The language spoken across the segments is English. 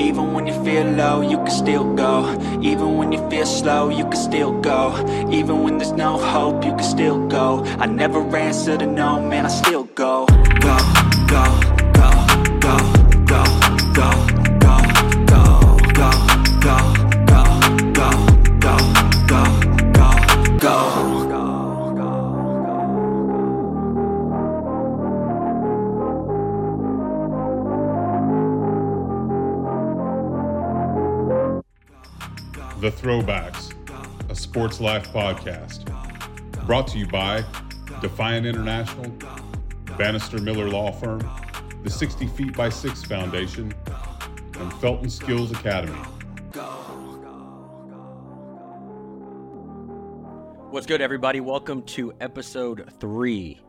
Even when you feel low, you can still go. Even when you feel slow, you can still go. Even when there's no hope, you can still go. I never answer to no, man, I still go. The Throwbacks, a sports life podcast. Brought to you by Defiant International, Bannister Miller Law Firm, the 60 Feet by 6 Foundation, and Felton Skills Academy. What's good, everybody? Welcome to episode three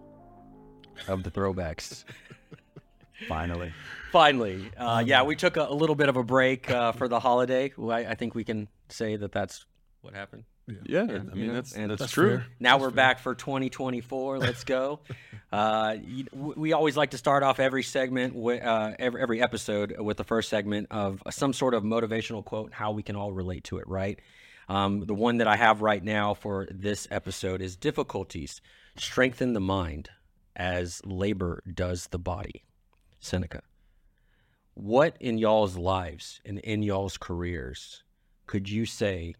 of the Throwbacks. Finally. Finally, uh, yeah, we took a, a little bit of a break uh, for the holiday. I, I think we can say that that's what happened. Yeah, Yeah, I you mean know, that's and that's, that's true. Now we're back for 2024. Let's go. uh, you, we always like to start off every segment, wi- uh, every, every episode, with the first segment of some sort of motivational quote, and how we can all relate to it, right? Um, the one that I have right now for this episode is difficulties strengthen the mind as labor does the body. Seneca. What in y'all's lives and in y'all's careers could you say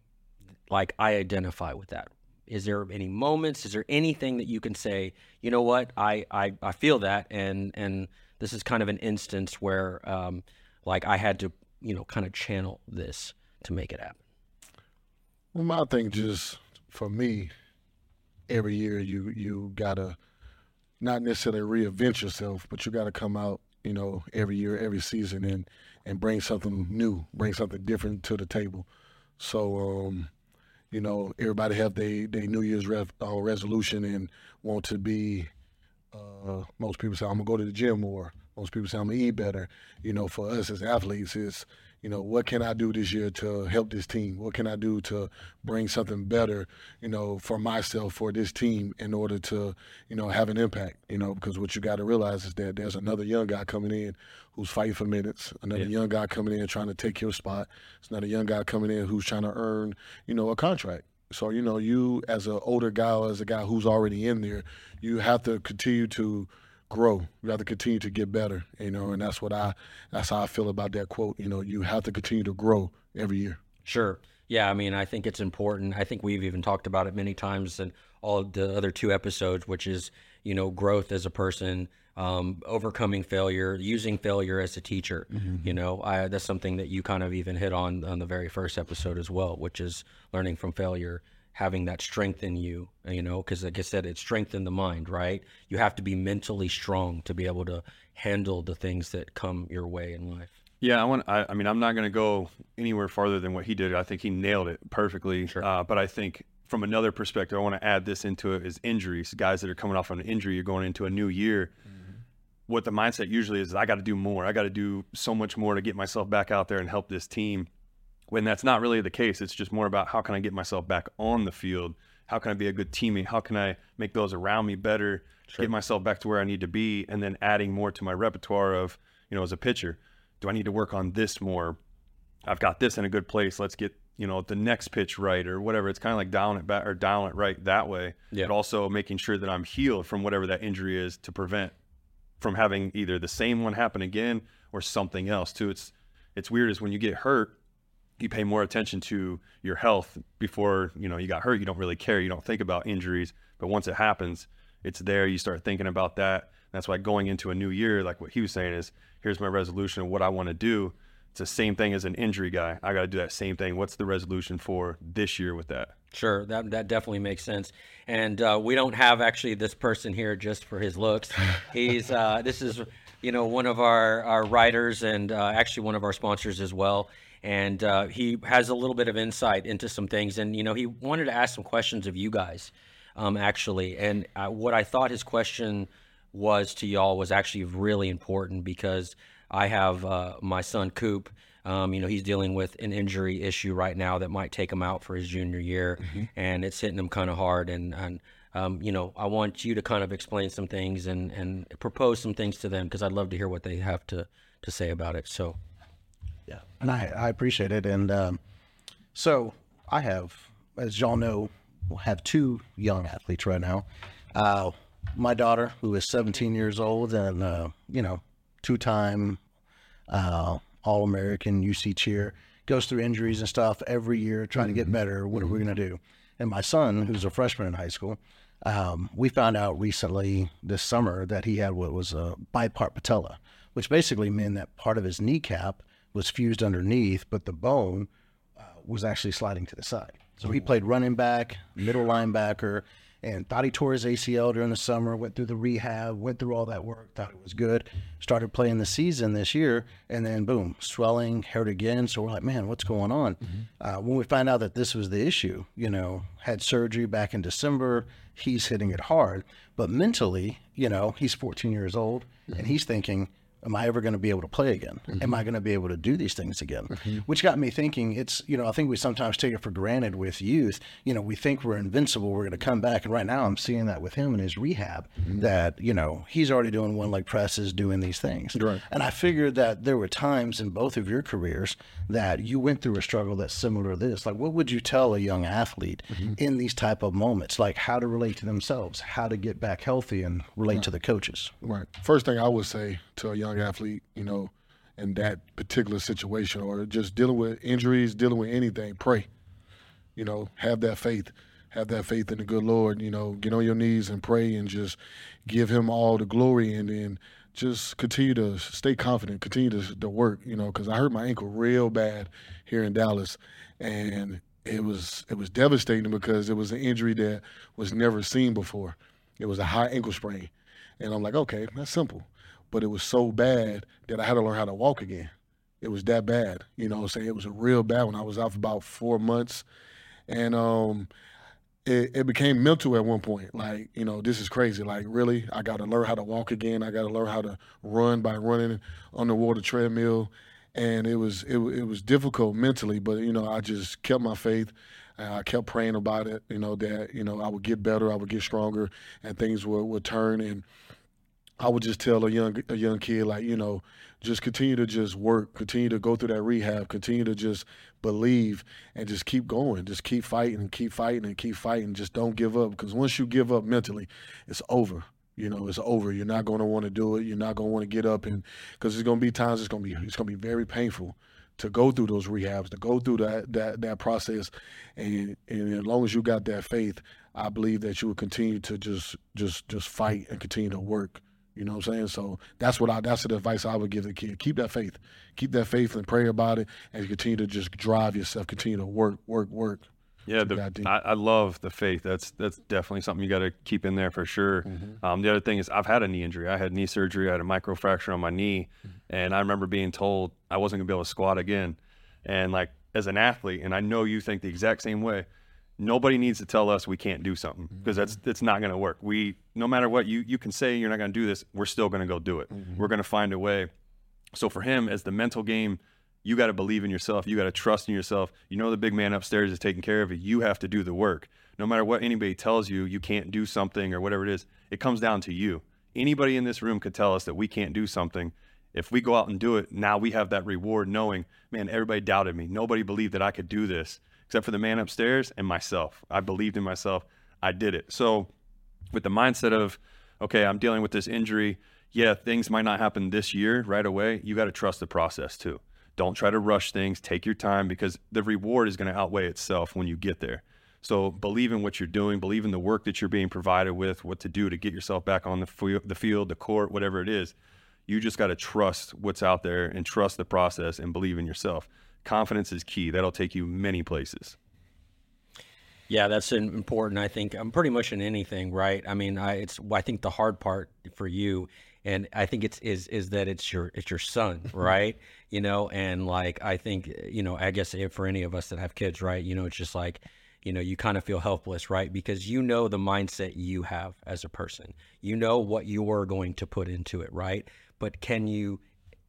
like I identify with that. Is there any moments? Is there anything that you can say? You know what? I I, I feel that, and and this is kind of an instance where um, like I had to you know kind of channel this to make it happen. Well, my thing just for me, every year you you gotta not necessarily reinvent yourself, but you gotta come out, you know, every year, every season, and and bring something new, bring something different to the table. So, um, you know, everybody have their they New Year's rev, uh, resolution and want to be. Uh, most people say I'm gonna go to the gym more. Most people say I'm gonna eat better. You know, for us as athletes, is you know what can I do this year to help this team? What can I do to bring something better? You know, for myself, for this team, in order to you know have an impact. You know, because what you got to realize is that there's another young guy coming in who's fighting for minutes. Another young guy coming in trying to take your spot. It's another young guy coming in who's trying to earn you know a contract. So you know, you as an older guy or as a guy who's already in there, you have to continue to grow. You have to continue to get better. You know, and that's what I that's how I feel about that quote. You know, you have to continue to grow every year. Sure. Yeah, I mean, I think it's important. I think we've even talked about it many times in all the other two episodes, which is, you know, growth as a person, um, overcoming failure, using failure as a teacher. You know, I, that's something that you kind of even hit on on the very first episode as well, which is learning from failure, having that strength in you, you know, because like I said, it's strength in the mind, right? You have to be mentally strong to be able to handle the things that come your way in life. Yeah, I want. I, I mean, I'm not going to go anywhere farther than what he did. I think he nailed it perfectly. Uh, but I think from another perspective, I want to add this into it: is injuries. Guys that are coming off an injury, you're going into a new year. What the mindset usually is, is I got to do more. I got to do so much more to get myself back out there and help this team. When that's not really the case, it's just more about how can I get myself back on the field. How can I be a good teammate? How can I make those around me better? Get myself back to where I need to be, and then adding more to my repertoire of, you know, as a pitcher, do I need to work on this more? I've got this in a good place. Let's get you know the next pitch right or whatever. It's kind of like dialing it back or dialing it right that way. Yeah. But also making sure that I'm healed from whatever that injury is to prevent from having either the same one happen again or something else too. It's it's weird is when you get hurt, you pay more attention to your health before you know you got hurt. You don't really care. You don't think about injuries, but once it happens, it's there. You start thinking about that. That's why going into a new year, like what he was saying, is here's my resolution of what I want to do. It's the same thing as an injury guy. I got to do that same thing. What's the resolution for this year with that? Sure, that that definitely makes sense. And uh, we don't have actually this person here just for his looks. He's uh, this is you know one of our our writers and uh, actually one of our sponsors as well. And uh, he has a little bit of insight into some things. And you know he wanted to ask some questions of you guys, um, actually. And uh, what I thought his question was to y'all was actually really important because I have uh, my son Coop. Um, you know, he's dealing with an injury issue right now that might take him out for his junior year, and it's hitting him kind of hard. And, and um, you know, I want you to kind of explain some things and, and propose some things to them because I'd love to hear what they have to, to say about it. So, Yeah, and I, I appreciate it. And um, so I have, as y'all know, have two young athletes right now. Uh, my daughter, who is 17 years old, and uh, you know, two-time uh, All-American UC cheer, goes through injuries and stuff every year, trying to get better. What are we gonna do? And my son, who's a freshman in high school, um, we found out recently this summer that he had what was a bipart patella, which basically meant that part of his kneecap was fused underneath, but the bone uh, was actually sliding to the side. So he played running back, middle linebacker, and thought he tore his ACL during the summer, went through the rehab, went through all that work, thought it was good, started playing the season this year, and then boom, swelling, hurt again. So we're like, man, what's going on? Uh, when we find out that this was the issue, you know, had surgery back in December, he's hitting it hard. But mentally, you know, he's 14 years old and he's thinking, am I ever going to be able to play again? Am I mm-hmm. going to be able to do these things again? Mm-hmm. Which got me thinking, it's, you know, I think we sometimes take it for granted with youth. You know, we think we're invincible, we're going to come back. And right now I'm seeing that with him in his rehab mm-hmm. that, you know, he's already doing one leg presses, doing these things. Right. And I figured that there were times in both of your careers that you went through a struggle that's similar to this. Like, what would you tell a young athlete in these type of moments? Like how to relate to themselves, how to get back healthy and relate to the coaches. Right. First thing I would say to a young athlete, you know, in that particular situation or just dealing with injuries, dealing with anything, pray. You know, have that faith. Have that faith in the good Lord, you know, get on your knees and pray and just give him all the glory and then just continue to stay confident, continue to, to work, you know, because I hurt my ankle real bad here in Dallas and it was it was devastating because it was an injury that was never seen before. It was a high ankle sprain. And I'm like, okay, that's simple. But it was so bad that I had to learn how to walk again. It was that bad. You know I'm saying? It was a real bad one. I was out for about four months. And um it, it became mental at one point. Like, you know, this is crazy. Like, really, I got to learn how to walk again. I got to learn how to run by running on the water treadmill. And it was it, it was difficult mentally, but you know, I just kept my faith. I kept praying about it. You know that you know I would get better, I would get stronger, and things would, would turn. And I would just tell a young a young kid like you know just continue to just work, continue to go through that rehab, continue to just believe and just keep going, just keep fighting and keep fighting and keep fighting. Just don't give up because once you give up mentally, it's over. You know, it's over. You're not going to want to do it. You're not going to want to get up and because there's going to be times it's going to be it's going to be very painful to go through those rehabs, to go through that that that process, and and as long as you got that faith, I believe that you will continue to just just just fight and continue to work. You know what I'm saying? So that's what I that's the advice I would give the kid. Keep that faith. Keep that faith and pray about it and continue to just drive yourself, continue to work, work, work. Yeah, the. I, I love the faith. That's that's definitely something you got to keep in there for sure. Um, the other thing is I've had a knee injury. I had knee surgery. I had a microfracture on my knee, and I remember being told I wasn't gonna be able to squat again. And like as an athlete, and I know you think the exact same way. Nobody needs to tell us we can't do something because mm-hmm. that's that's not gonna work. We no matter what you you can say you're not gonna do this, we're still gonna go do it. Mm-hmm. We're gonna find a way. So for him, as the mental game, you got to believe in yourself. You got to trust in yourself. You know the big man upstairs is taking care of it. You have to do the work. No matter what anybody tells you, you can't do something or whatever it is. It comes down to you. Anybody in this room could tell us that we can't do something. If we go out and do it, now we have that reward knowing, man, everybody doubted me. Nobody believed that I could do this except for the man upstairs and myself. I believed in myself. I did it. So with the mindset of, okay, I'm dealing with this injury. Yeah, things might not happen this year right away. You got to trust the process too. Don't try to rush things. Take your time because the reward is going to outweigh itself when you get there. So believe in what you're doing. Believe in the work that you're being provided with, what to do to get yourself back on the field, the field, the court, whatever it is. You just got to trust what's out there and trust the process and believe in yourself. Confidence is key. That'll take you many places. Yeah, that's important. I think I'm pretty much in anything, right? I mean, I it's I think the hard part for you, and I think it's is is that it's your it's your son, right? you know, and like I think you know, I guess if for any of us that have kids, right? You know, it's just like you know, you kind of feel helpless, right? Because you know the mindset you have as a person, you know what you're going to put into it, right? But can you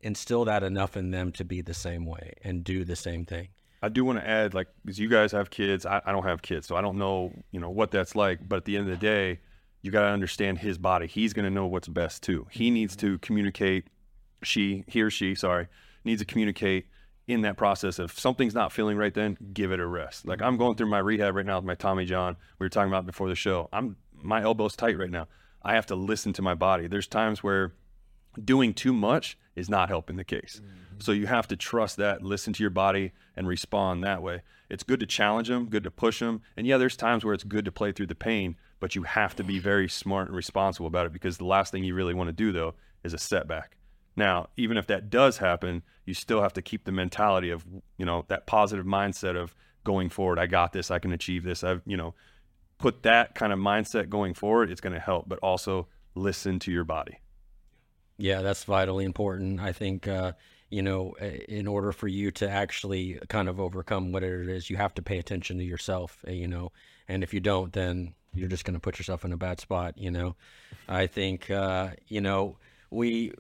instill that enough in them to be the same way and do the same thing? I do want to add, like, because you guys have kids, I, I don't have kids, so I don't know, you know, what that's like. But at the end of the day, you got to understand his body. He's going to know what's best too. He needs to communicate. She, he or she, sorry, needs to communicate in that process. If something's not feeling right, then give it a rest. Like I'm going through my rehab right now with my Tommy John. We were talking about before the show. I'm my elbow's tight right now. I have to listen to my body. There's times where doing too much is not helping the case. Mm-hmm. So you have to trust that, listen to your body, and respond that way. It's good to challenge them, good to push them. And yeah, there's times where it's good to play through the pain, but you have to be very smart and responsible about it because the last thing you really want to do, though, is a setback. Now, even if that does happen, you still have to keep the mentality of, you know, that positive mindset of going forward. I got this. I can achieve this. I've, you know, put that kind of mindset going forward. It's going to help, but also listen to your body. Yeah, that's vitally important. I think, uh, you know, in order for you to actually kind of overcome whatever it is, you have to pay attention to yourself, eh, you know, and if you don't, then you're just going to put yourself in a bad spot, you know. I think, uh, you know, we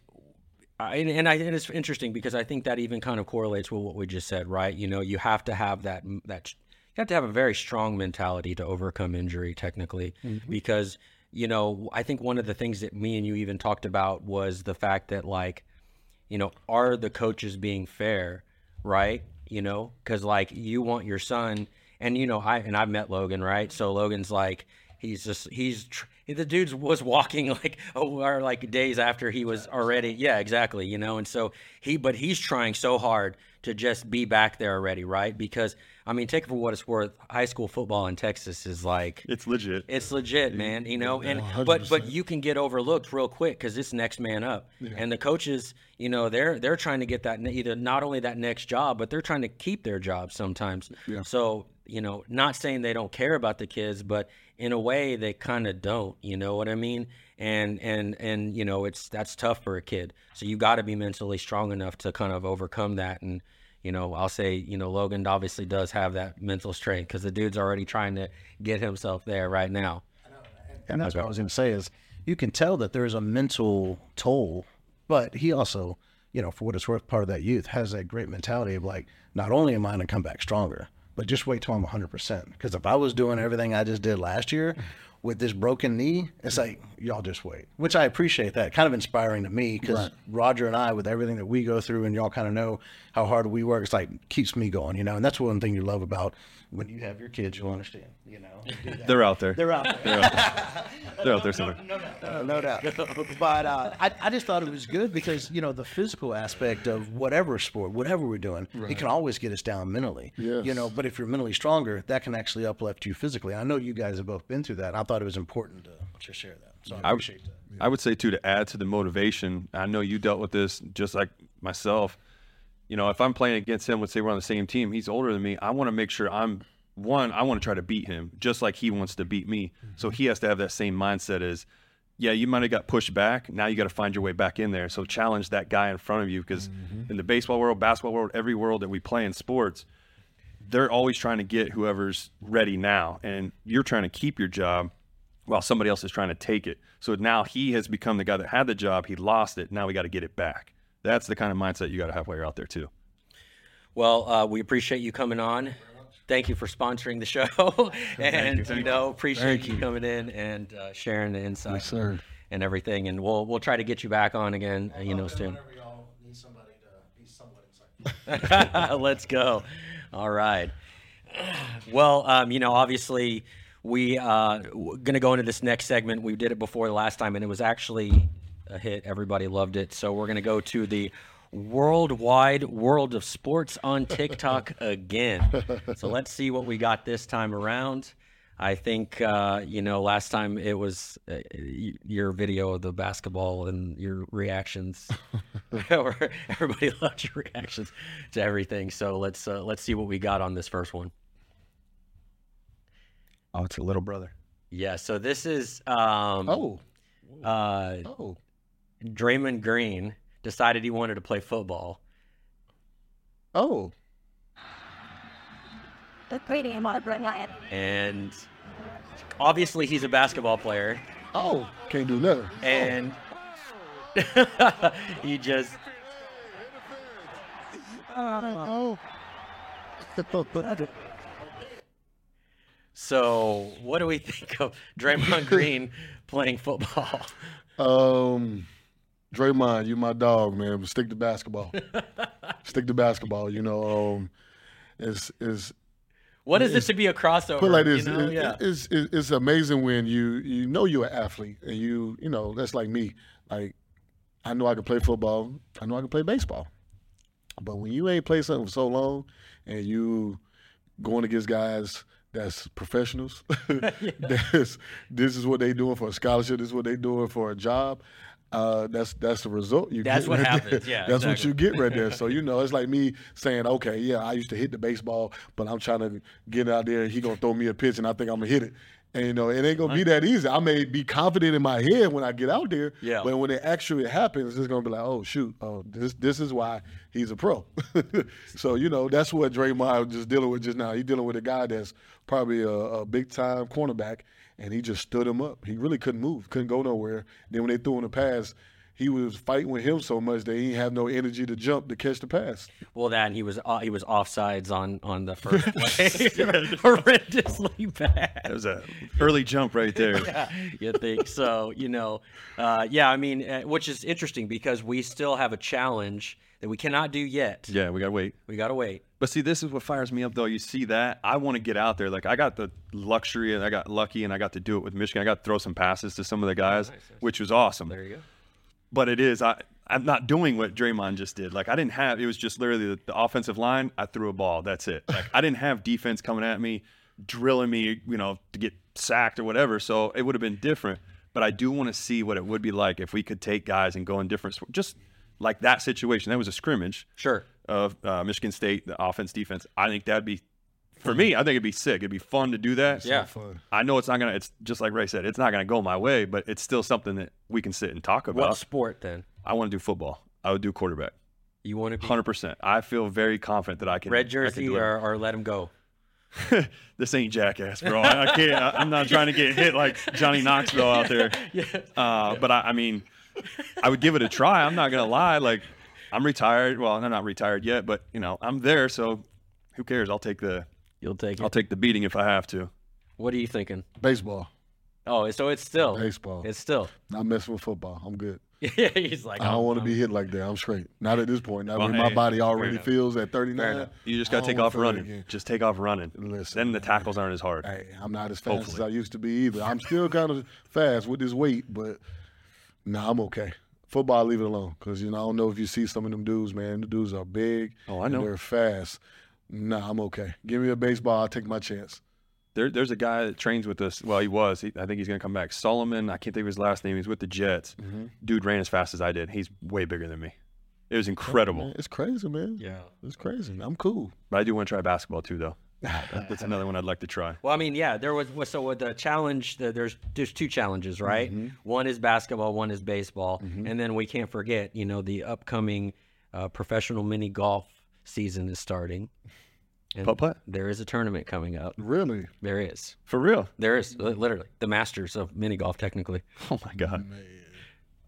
I, and, I, and it's interesting because I think that even kind of correlates with what we just said, right? You know, you have to have that that you have to have a very strong mentality to overcome injury, technically, mm-hmm. because you know I think one of the things that me and you even talked about was the fact that like, you know, are the coaches being fair, right? You know, because like you want your son, and you know, I and I've met Logan, right? So Logan's like, he's just he's tr- the dude was walking like oh or like days after he was already yeah exactly you know and so he but he's trying so hard to just be back there already right because i mean take it for what it's worth high school football in texas is like it's legit it's legit man you know and 100%. but but you can get overlooked real quick because it's next man up yeah. and the coaches you know they're they're trying to get that either not only that next job but they're trying to keep their job sometimes yeah. so you know not saying they don't care about the kids but in a way they kind of don't you know what i mean and and and you know it's that's tough for a kid so you got to be mentally strong enough to kind of overcome that and you know i'll say you know logan obviously does have that mental strength because the dude's already trying to get himself there right now and that's okay. what i was going to say is you can tell that there's a mental toll but he also you know for what it's worth part of that youth has that great mentality of like not only am i going to come back stronger but just wait till I'm 100%. Because if I was doing everything I just did last year with this broken knee, it's like, y'all just wait, which I appreciate that. Kind of inspiring to me because right. Roger and I, with everything that we go through, and y'all kind of know how hard we work, it's like keeps me going, you know. And that's one thing you love about when you have your kids, you'll understand, you know. They're out there. They're out there. They're out there, They're out there somewhere. No, no, no, no doubt. but uh, I, I just thought it was good because, you know, the physical aspect of whatever sport, whatever we're doing, right. it can always get us down mentally. Yes. You know, but if you're mentally stronger, that can actually uplift you physically. I know you guys have both been through that. I thought it was important to, to share that. So I appreciate I, that. I would say, too, to add to the motivation, I know you dealt with this just like myself – you know, if I'm playing against him, let's say we're on the same team, he's older than me. I want to make sure I'm one. I want to try to beat him just like he wants to beat me. Mm-hmm. So he has to have that same mindset as, yeah, you might have got pushed back. Now you got to find your way back in there. So challenge that guy in front of you because mm-hmm. in the baseball world, basketball world, every world that we play in sports, they're always trying to get whoever's ready now, and you're trying to keep your job while somebody else is trying to take it. So now he has become the guy that had the job. He lost it. Now we got to get it back that's the kind of mindset you got to have while you're out there too. Well, uh, we appreciate you coming on. Thank you for sponsoring the show, and you, you, know appreciate you. you. coming in and uh, sharing the insights yes, and everything. And we'll we'll try to get you back on again. Uh, you know soon. Let's go. All right. Well, um, you know, obviously, we uh, going to go into this next segment. We did it before the last time, and it was actually a hit. Everybody loved it. So we're going to go to the worldwide world of sports on TikTok again. So let's see what we got this time around. I think uh, you know last time it was uh, your video of the basketball and your reactions. Everybody loved your reactions to everything. So let's uh, let's see what we got on this first one. Oh, it's a little brother. Yeah. So this is um, oh uh, oh Draymond Green decided he wanted to play football. Oh. The premium on Brighton. And obviously he's a basketball player. Oh, can't do nothing. And oh. he just oh. So, what do we think of Draymond Green playing football? Um Draymond, you my dog, man. But stick to basketball. stick to basketball. You know, um, it's is What is it to be a crossover? put like this. You know? it- yeah. it's, it's it's amazing when you you know you're an athlete and you you know that's like me. Like I know I can play football. I know I can play baseball. But when you ain't played something for so long and you going against guys that's professionals, that's, this is what they doing for a scholarship. This is what they doing for a job. Uh, that's that's the result you That's get. what right there. happens. Yeah, that's what you get right there. So you know, it's like me saying, okay, yeah, I used to hit the baseball, but I'm trying to get out there. He gonna throw me a pitch, and I think I'm gonna hit it. And you know, it ain't gonna be that easy. I may be confident in my head when I get out there, Yeah. but when it actually happens, it's gonna be like, oh shoot, oh this this is why he's a pro. so you know, that's what Draymond was just dealing with just now. He's dealing with a guy that's probably a, a big time cornerback, and he just stood him up. He really couldn't move, couldn't go nowhere. Then when they threw him the pass. He was fighting with him so much that he didn't have no energy to jump to catch the pass. Well, that and he was uh, he was offsides on on the first play, horrendously bad. That was a early jump right there. you think so? You know, uh, yeah. I mean, uh, which is interesting because we still have a challenge that we cannot do yet. Yeah, we gotta wait. We gotta wait. But see, this is what fires me up though. You see that? I want to get out there. Like I got the luxury and I got lucky and I got to do it with Michigan. I got to throw some passes to some of the oh, guys, which was awesome. There you go. But it is I I'm not doing what Draymond just did. Like I didn't have it was just literally the, the offensive line. I threw a ball. That's it. Like I didn't have defense coming at me, drilling me, you know, to get sacked or whatever. So it would have been different. But I do want to see what it would be like if we could take guys and go in different just like that situation. That was a scrimmage Sure. of uh, Michigan State, the offense, defense. I think that'd be, for me, I think it'd be sick. It'd be fun to do that. Yeah. Fun. I know it's not gonna. It's just like Ray said. It's not gonna go my way, but it's still something that we can sit and talk about. What sport then? I want to do football. I would do quarterback, You want to be hundred percent. I feel very confident that I can. red I can jersey do it. or, or let him go? this ain't jackass, bro. I, I can't. I, I'm not trying to get hit like Johnny Knoxville out there. Yeah. Uh, but I, I mean, I would give it a try. I'm not gonna lie. Like, I'm retired. Well, I'm not retired yet, but you know, I'm there. So, who cares? I'll take the You'll take it. I'll take the beating if I have to. what are you thinking? Baseball, Oh, so it's still baseball. it's still. Not messing with football. I'm good. Yeah, he's like I don't oh, want to be hit like that. I'm straight. Not at this point. Not Well, when my body already feels at 39. You just gotta take off running. Just take off running. Listen, then the man. tackles aren't as hard. Hey, I'm not as fast as I used to be either. I'm still kind of fast with this weight, but nah, I'm okay. Football, leave it alone. Because, you know, I don't know if you see some of them dudes, man. The dudes are big. Oh, I and know. They're fast. Nah, I'm okay. Give me a baseball. I'll take my chance. There, there's a guy that trains with us. Well, he was. He, I think he's gonna come back. Solomon. I can't think of his last name. He's with the Jets. Mm-hmm. Dude ran as fast as I did. He's way bigger than me. It was incredible. Man, it's crazy, man. Yeah. It's crazy. I'm cool. But I do want to try basketball too, though. That's another one I'd like to try. Well, I mean, yeah, there was was- so with the challenge. the- There's there's two challenges, right? Mm-hmm. One is basketball, one is baseball, and then we can't forget, you know, the upcoming uh, professional mini golf season is starting. And Putt putt? There is a tournament coming up. Really? There is. For real? There is literally the Masters of mini golf, technically. Oh my god. Man.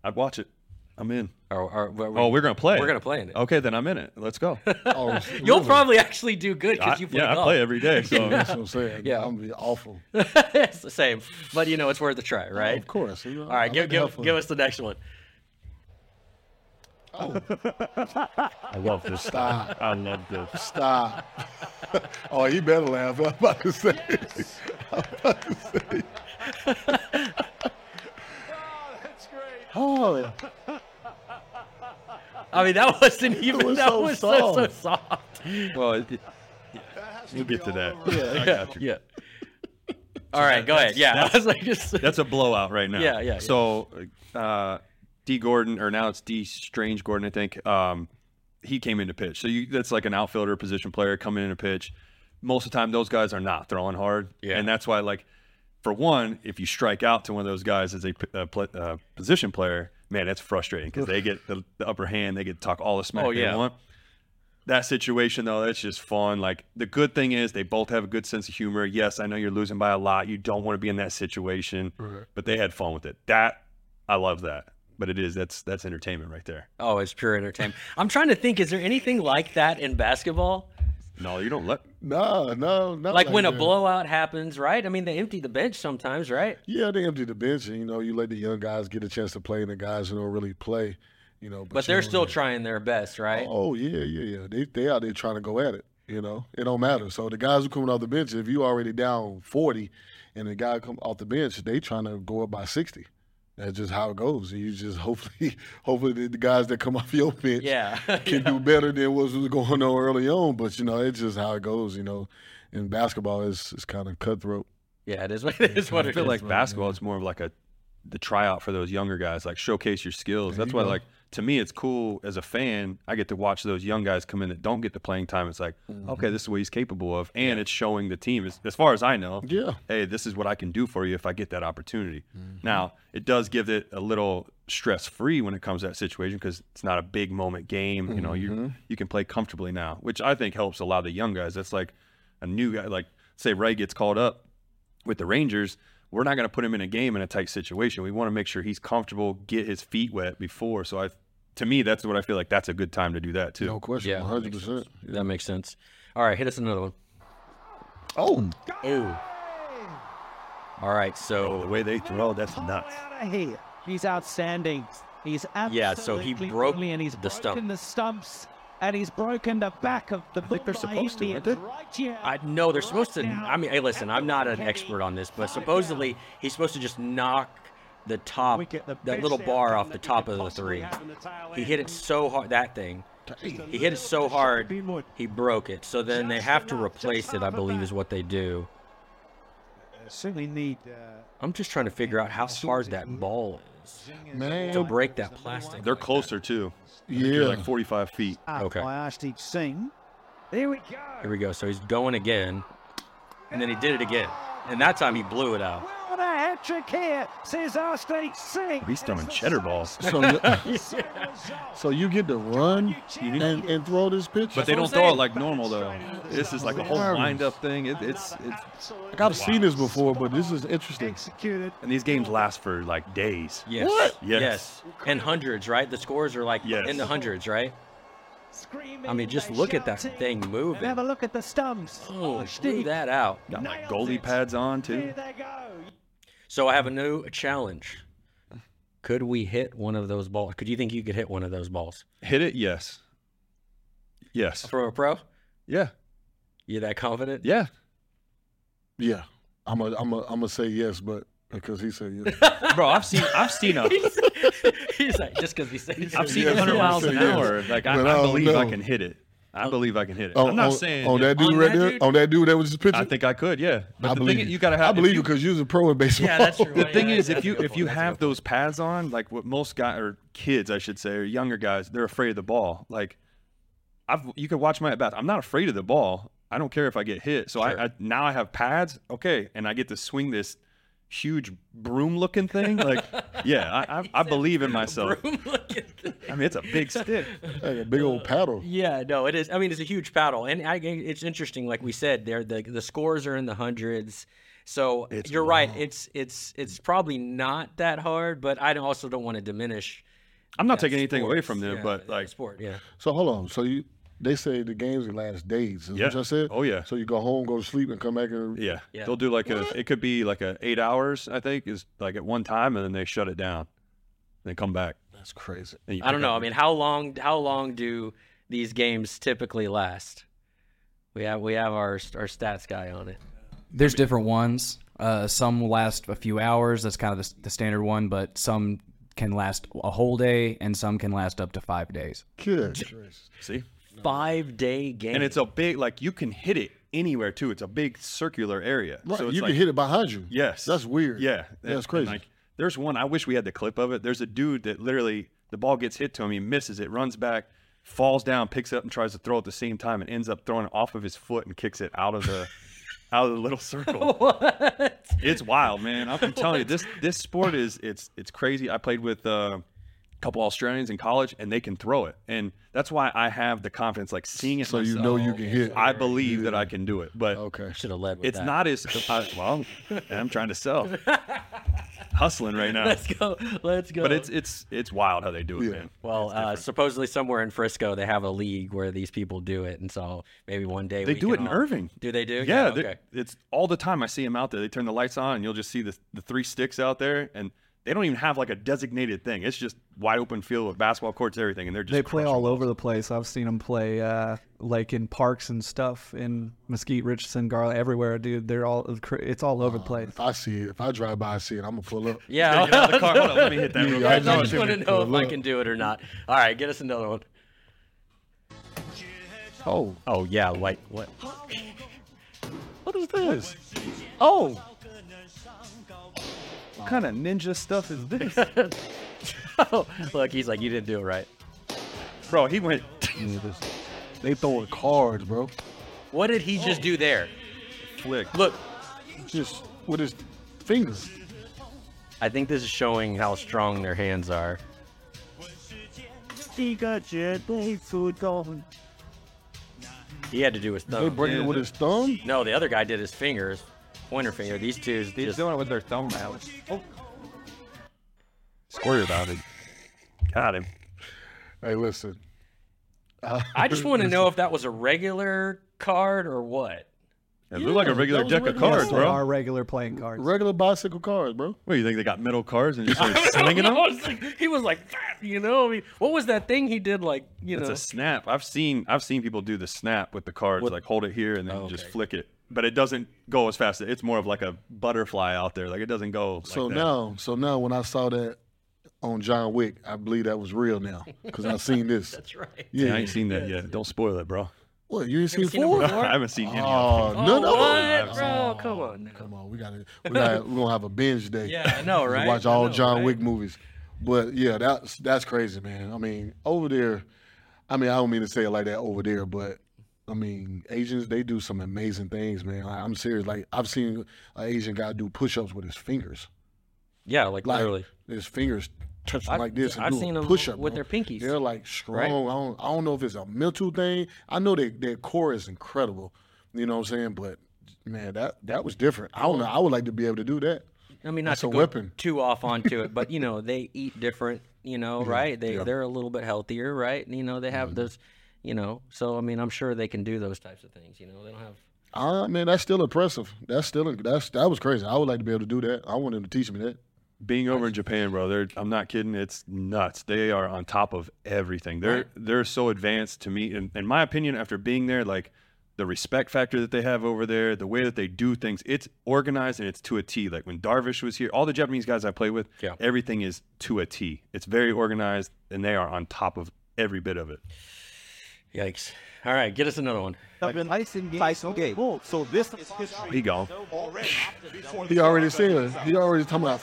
I'd watch it. I'm in. Or, or, or- Oh, we're gonna play. we're gonna play in it. Okay, then I'm in it. Let's go. Oh, You'll really? probably actually do good I, because you play yeah, I play every day. So That's what I'm saying. Yeah. I'm gonna be awful. it's the same, but you know it's worth a try, oh, right? Of course. You know, All right, give like to have give, give us the next one. Oh. I love this. Stop. I love this. Stop. oh, he better laugh. I'm about to say. I'm about to say. Oh, oh I mean, that wasn't even was that so was so, so soft. Well, it, it- we'll get to that. I got you. Yeah. All right, go ahead. Yeah, I was like, just That's a blowout right now. Yeah, yeah, yeah. So, uh, Dee Gordon, or now it's Dee Strange Gordon, I think. Um, he came in to pitch. So you, that's like an outfielder position player coming in to pitch. Most of the time, those guys are not throwing hard, Yeah. and that's why, like, for one, if you strike out to one of those guys as a, uh, pl- uh, position player, man, that's frustrating because they get the, the upper hand. They get to talk all the smack Oh, they yeah. want. That situation though, that's just fun. Like the good thing is they both have a good sense of humor. Yes, I know you're losing by a lot. You don't want to be in that situation, but they had fun with it. That I love that. But it is that's that's entertainment right there. oh, it's pure entertainment. I'm trying to think. Is there anything like that in basketball? No, you don't let. no, no, not Like when a blowout happens, right? I mean, they empty the bench sometimes, right? Yeah, they empty the bench, and you know, you let the young guys get a chance to play, and the guys who don't really play, You know, But you they're don't still really- trying their best, right? Oh yeah, yeah, yeah. They they out there trying to go at it. You know, it don't matter. So the guys who coming off the bench, if you already down forty, and the guy come off the bench, they trying to go up by sixty. That's just how it goes. You just hopefully, hopefully the, the guys that come off your bench Yeah. can do better than what was going on early on. But you know, it's just how it goes. You know, in basketball, it's it's kind of cutthroat. yeah, it is what it is. What I it feel is. like basketball it's more of like a the tryout for those younger guys, like showcase your skills. That's why like to me it's cool as a fan, I get to watch those young guys come in that don't get the playing time. It's like, mm-hmm. okay, this is what he's capable of. And it's showing the team as, as far as I know, Yeah. hey, this is what I can do for you if I get that opportunity. Mm-hmm. Now, it does give it a little stress free when it comes to that situation because it's not a big moment game. You know, you mm-hmm. you can play comfortably now, which I think helps a lot of the young guys. That's like a new guy, like say Ray gets called up with the Rangers. We're not going to put him in a game in a tight situation. We want to make sure he's comfortable, get his feet wet before. So I, to me, that's what I feel like. That's a good time to do that too. No question, Yeah, one hundred percent. that makes sense. All right, hit us another one. Oh, Ooh. All right, so. Oh, the way they throw, that's nuts. out. He's outstanding. He's absolutely Yeah, so he broke and He's the stump. broken the stumps, and he's broken the back of the. I think they're supposed to, aren't they? Right. I know they're supposed to. I mean, hey, listen, I'm not an expert on this, but supposedly he's supposed to just knock the top, that little bar off the top of the three. He hit it so hard, that thing. He hit it so hard, he broke it. So then they have to replace it, I believe, is what they do. certainly need. Uh, I'm just trying to figure out how hard that ball is man. to break that plastic. They're closer too. yeah. Like 45 feet. Okay. By Arshdeep Singh. There we go. Here we go. So he's going again, and then he did it again, and that time he blew it out. What a hat trick here, says Arshdeep Singh. He's throwing cheddar balls. So, you, so you get to run and, and throw this pitch. But they don't throw it like normal though. This is like a whole wind up thing. It, it's it's Like I've seen this before, but this is interesting. Executed. and these games last for like days. Yes. Yes. Yes. And hundreds, right? The scores are like Yes. in the hundreds, right? I mean, just and look at that thing moving. And have a look at the stumps. Oh, oh blew that out. Got my Nailed goalie it. pads on There too. They go. So I have a new challenge. Could we hit one of those balls? Could you think you could hit one of those balls Hit it, yes. Yes. from a pro? Yeah. You that confident? Yeah. Yeah, I'm a, I'm a, I'm gonna say yes, but because he said yes. Bro, I've seen I've seen a He's like, just because he said he I've seen Yes, 100 miles an yes. hour. Like I, I I don't believe I can hit it. I oh. believe I can hit it. On- I'm not on- saying on that dude on right that there, dude? on that dude that was just pitching. I think I could, yeah. But I the believe thing is, you. you gotta have I believe you- you because you was a pro in baseball. Yeah, that's true. The thing Yeah, is, if you if you point, that's have good point. those pads on, like what most guys or kids, I should say, or younger guys, they're afraid of the ball. Like, I've you can watch my at bats. I'm not afraid of the ball. I don't care if I get hit. So Sure. I, I now I have pads. Okay, and I get to swing this huge broom looking thing. Like, yeah, I I, I believe in myself. Broom looking thing. I mean, it's a big stick. Hey, a big old uh, paddle. Yeah, no, it is. I mean, it's a huge paddle, and I, it's interesting. Like we said, there the the scores are in the hundreds. So It's you're right. It's it's it's probably not that hard, but I also don't want to diminish. I'm not that taking anything away from them, Yeah, but like, sport, yeah. So hold on. So you, they say the games will last days. Is Yeah. what I said? Oh, yeah. So you go home, go to sleep, and come back and yeah, Yeah. they'll do like a. It could be like a eight hours. I think is like at one time, and then they shut it down. They come back. that's crazy. I don't know. up- I mean, how long how long do these games typically last? We have we have our our stats guy on it. There's different ones. Uh, some last a few hours. That's kind of the, the standard one, but some can last a whole day, and some can last up to five days. Good. see. Five day game, and it's a big like you can hit it anywhere too. It's a big circular area. Right. So it's you like, can hit it behind you. Yes, That's weird. Yeah, That's And- crazy. like, there's one. I wish we had the clip of it. There's a dude that literally the ball gets hit to him. He misses it, runs back, falls down, picks it up, and tries to throw at the same time, and ends up throwing it off of his foot and kicks it out of the out of the little circle. what? It's wild, man. I'm telling you, this this sport is it's it's crazy. I played with uh, a couple Australians in college, and they can throw it, and that's why I have the confidence, like seeing it. So you know you can hit. I believe that I can do it, but Okay. Should have led with it's that. not as I, well. I'm trying to sell, hustling right now. Let's go. Let's go. But it's it's it's wild how they do it, Yeah. man. Well, uh, supposedly somewhere in Frisco they have a league where these people do it, and so maybe one day They we do can it in all- Irving. Do they do? Yeah, they- okay. it's all the time. I see them out there. They turn the lights on, and you'll just see the the three sticks out there, and they don't even have like a designated thing. It's just wide open field with basketball courts, everything, and they're just They play all balls. over the place. I've seen them play uh, like in parks and stuff in Mesquite, Richardson, Garland, everywhere, dude. They're all it's all over the place. If I see it, if I drive by I see it, I'm gonna pull up. Yeah, Get out the car. Hold on, let me hit that. Yeah, I quick. know just want to know if I can do it or not. All right, get us another one. Oh, Oh yeah, like what? what is this? Oh, what kind of ninja stuff is this? Oh, look, he's like, you didn't do it right. Bro, he went. They throwing cards, bro. What did he just do there? Flick. Look, Just with his fingers. I think this is showing how strong their hands are. He had to do his They thumb. breaking it with his thumb. No, the other guy did his fingers, pointer finger. These two is He's just doing it with their thumb now. Oh. Squirted about it. Got him. Hey, listen. I just want to know if that was a regular card or what. It looked like a regular deck of cards, bro. are regular playing cards. Regular bicycle cards, bro. What do you think? They got metal cards and just started slinging them? Was like, he was like, you know, I mean, what was that thing he did? Like, you It's know, a snap. I've seen I've seen people do the snap with the cards, like hold it here and then Oh, just flick it. But it doesn't go as fast. It's more of like a butterfly out there. Like it doesn't go. Like So that. now, so now when I saw that on John Wick, I believe that was real now because I seen this. that's right. Yeah, I ain't seen that yet. Don't spoil it, bro. What you ain't seen seen four? I haven't seen any of Oh, them. no, no, oh, what, bro? Come on. now. Come on, we gotta, we gotta, we're gonna have a binge day. Yeah, I know, right? Watch all know, John right? Wick movies. But yeah, that's that's crazy, man. I mean, over there, I mean, I don't mean to say it like that over there, but I mean, Asians they do some amazing things, man. I, I'm serious. Like I've seen an Asian guy do push-ups with his fingers, Yeah, like, like literally. his fingers touch I've- like this. And I've do seen a 'em push-up with bro. their pinkies. They're like strong. Right. I don't, I don't know if it's a mental thing. I know that their core is incredible. You know what I'm saying? But man, that that was different. I don't know. I would like to be able to do that. I mean, not That's to a go weapon. too off onto it, but you know, they eat different. You know, right? They yeah. Mm-hmm. they're a little bit healthier, right? You know, they have those. You know, so I mean, I'm sure they can do those types of things. You know, they don't have. Uh, man, that's still impressive. That's still that's that was crazy. I would like to be able to do that. I want him to teach me that. Being over in Japan, bro, I'm not kidding. It's nuts. They are on top of everything. They're they're so advanced to me. In, in my opinion, after being there, like the respect factor that they have over there, the way that they do things, it's organized and it's to a T. Like when Darvish was here, all the Japanese guys I play with, Yeah. everything is to a T. It's very organized and they are on top of every bit of it. Yikes! All right, get us another one. Tyson Gay. So this is history. He gone. He already said. He already talking about.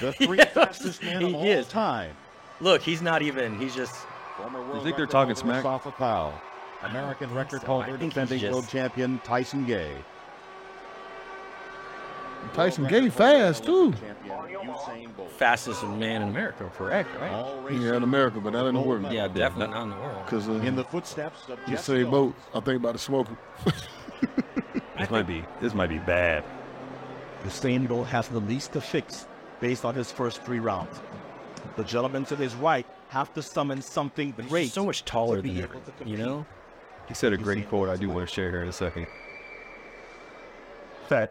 The three fastest men He of all is. time. Look, he's not even. He's just. Former world You think they're talking holder smack? Asafa Powell. American record holder, think defending world champion Tyson Gay. Tyson World Gay fast too. champion Usain Bolt. fastest man in America, correct? Right? Yeah, in America, but not in the world. Yeah, definitely not in the world. Because uh, in the footsteps of the same boat, I think about the smoker. This might be this might be bad. The Usain Bolt has the least to fix based on his first three rounds. The gentleman to his right have to summon something great. He's so much taller to than able her. You know? He said a great quote I do want to share here in a second. Fed.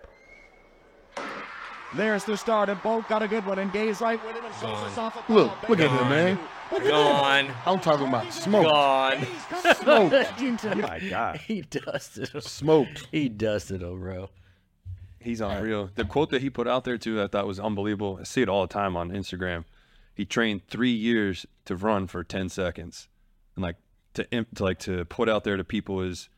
There's the start, and Bolt got a good one, and Gay's right with him, and so Asafa Look, Powell look at back him, man. Gone. I'm talking about smoke. Gone. Smoked. Oh, my God. he dusted him. Smoked. He dusted him, bro. He's unreal. The quote that he put out there too, I thought was unbelievable. I see it all the time on Instagram. He trained three years to run for ten seconds, and like to, imp- to like to put out there to people is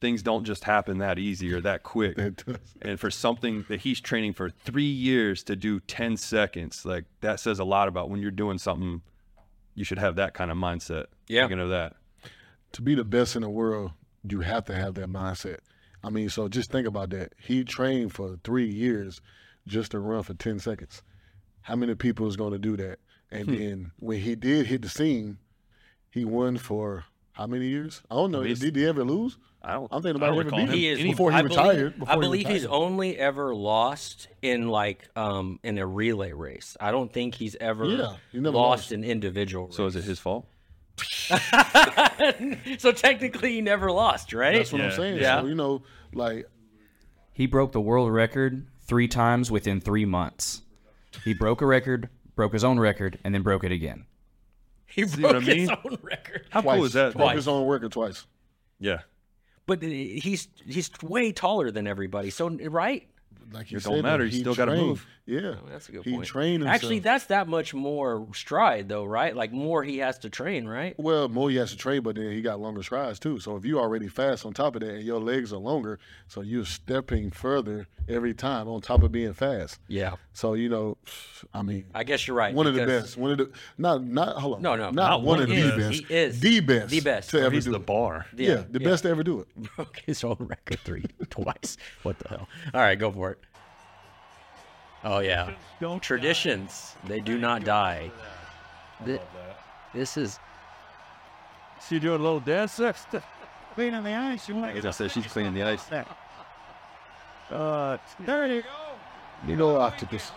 things don't just happen that easy or that quick. It does. and for something that he's training for three years to do ten seconds, like that says a lot about when you're doing something. You should have that kind of mindset. Yeah. Thinking of that. to be the best in the world, you have to have that mindset. I mean, so just think about that. He trained for three years just to run for 10 seconds. How many people is going to do that? And hmm. then when he did hit the scene, he won for how many years? I don't know. least- Did he ever lose? I don't. I'm thinking I about don't ever beat him. him He is before he I retired. Believe, before I he believe he's only ever lost in like um in a relay race. I don't think he's ever Yeah, he never lost lost. an individual. So is it his fault? so technically, he never lost, right? That's what I'm saying. Yeah. So, you know, like, He broke the world record three times within three months. He broke a record, broke his own record, and then broke it again. He See broke what I his own record. How Twice. cool is that? Broke his own record twice. Yeah. But uh, he's he's way taller than everybody. So right? Like you It don't said, matter. he You still gotta move. Yeah, Oh, that's a good he point. trained himself. Actually, that's that much more stride, though, right? Like more he has to train, right? Well, more he has to train, but then he got longer strides too. So if you already fast on top of that, and your legs are longer, so you're stepping further every time on top of being fast. Yeah. So you know, I mean, I guess you're right. one of the best. One of the not not hold on. No, no, not, not one one of the is. best. He is. the best. The best. to ever He's do the it. bar. Yeah, Yeah, the yeah. best to ever do it. broke his own record three twice. What the hell? All right, go for it. Oh yeah, traditions they do not die. Thi- This is She doing a little dance there. Clean the ice. You want As I said, she's cleaning the ice. Uh, there you go. You know, octopus.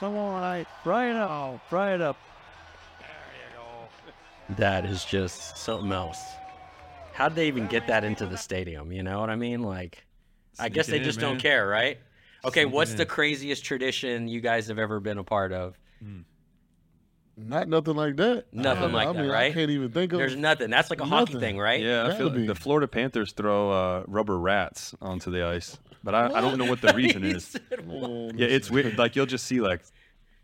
Come on, I fry it up. Fry it up. that is just something else. How would they even get that into the stadium? You know what I mean? Like, I guess it they in, just don't care, right? Okay, Sneak it what's the craziest tradition you guys have ever been a part of? Not nothing like that. Nothing I, like I that, mean, right? I can't even think of. There's nothing. That's like a hockey thing, right? Yeah, I feel be. the Florida Panthers throw uh, rubber rats onto the ice, but I, I don't know what the reason is. said, "What?" Yeah, it's weird. Like you'll just see like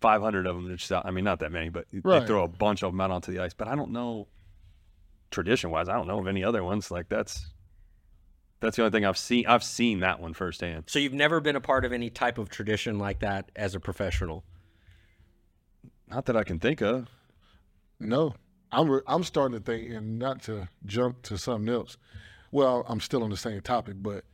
500 of them. Just out, I mean, not that many, but Right. they throw a bunch of them out onto the ice. But I don't know tradition wise. I don't know of any other ones. Like that's that's the only thing I've seen. I've seen that one firsthand. So you've never been a part of any type of tradition like that as a professional? Not that I can think of. No, I'm re- I'm starting to think, and not to jump to something else. Well, I'm still on the same topic, but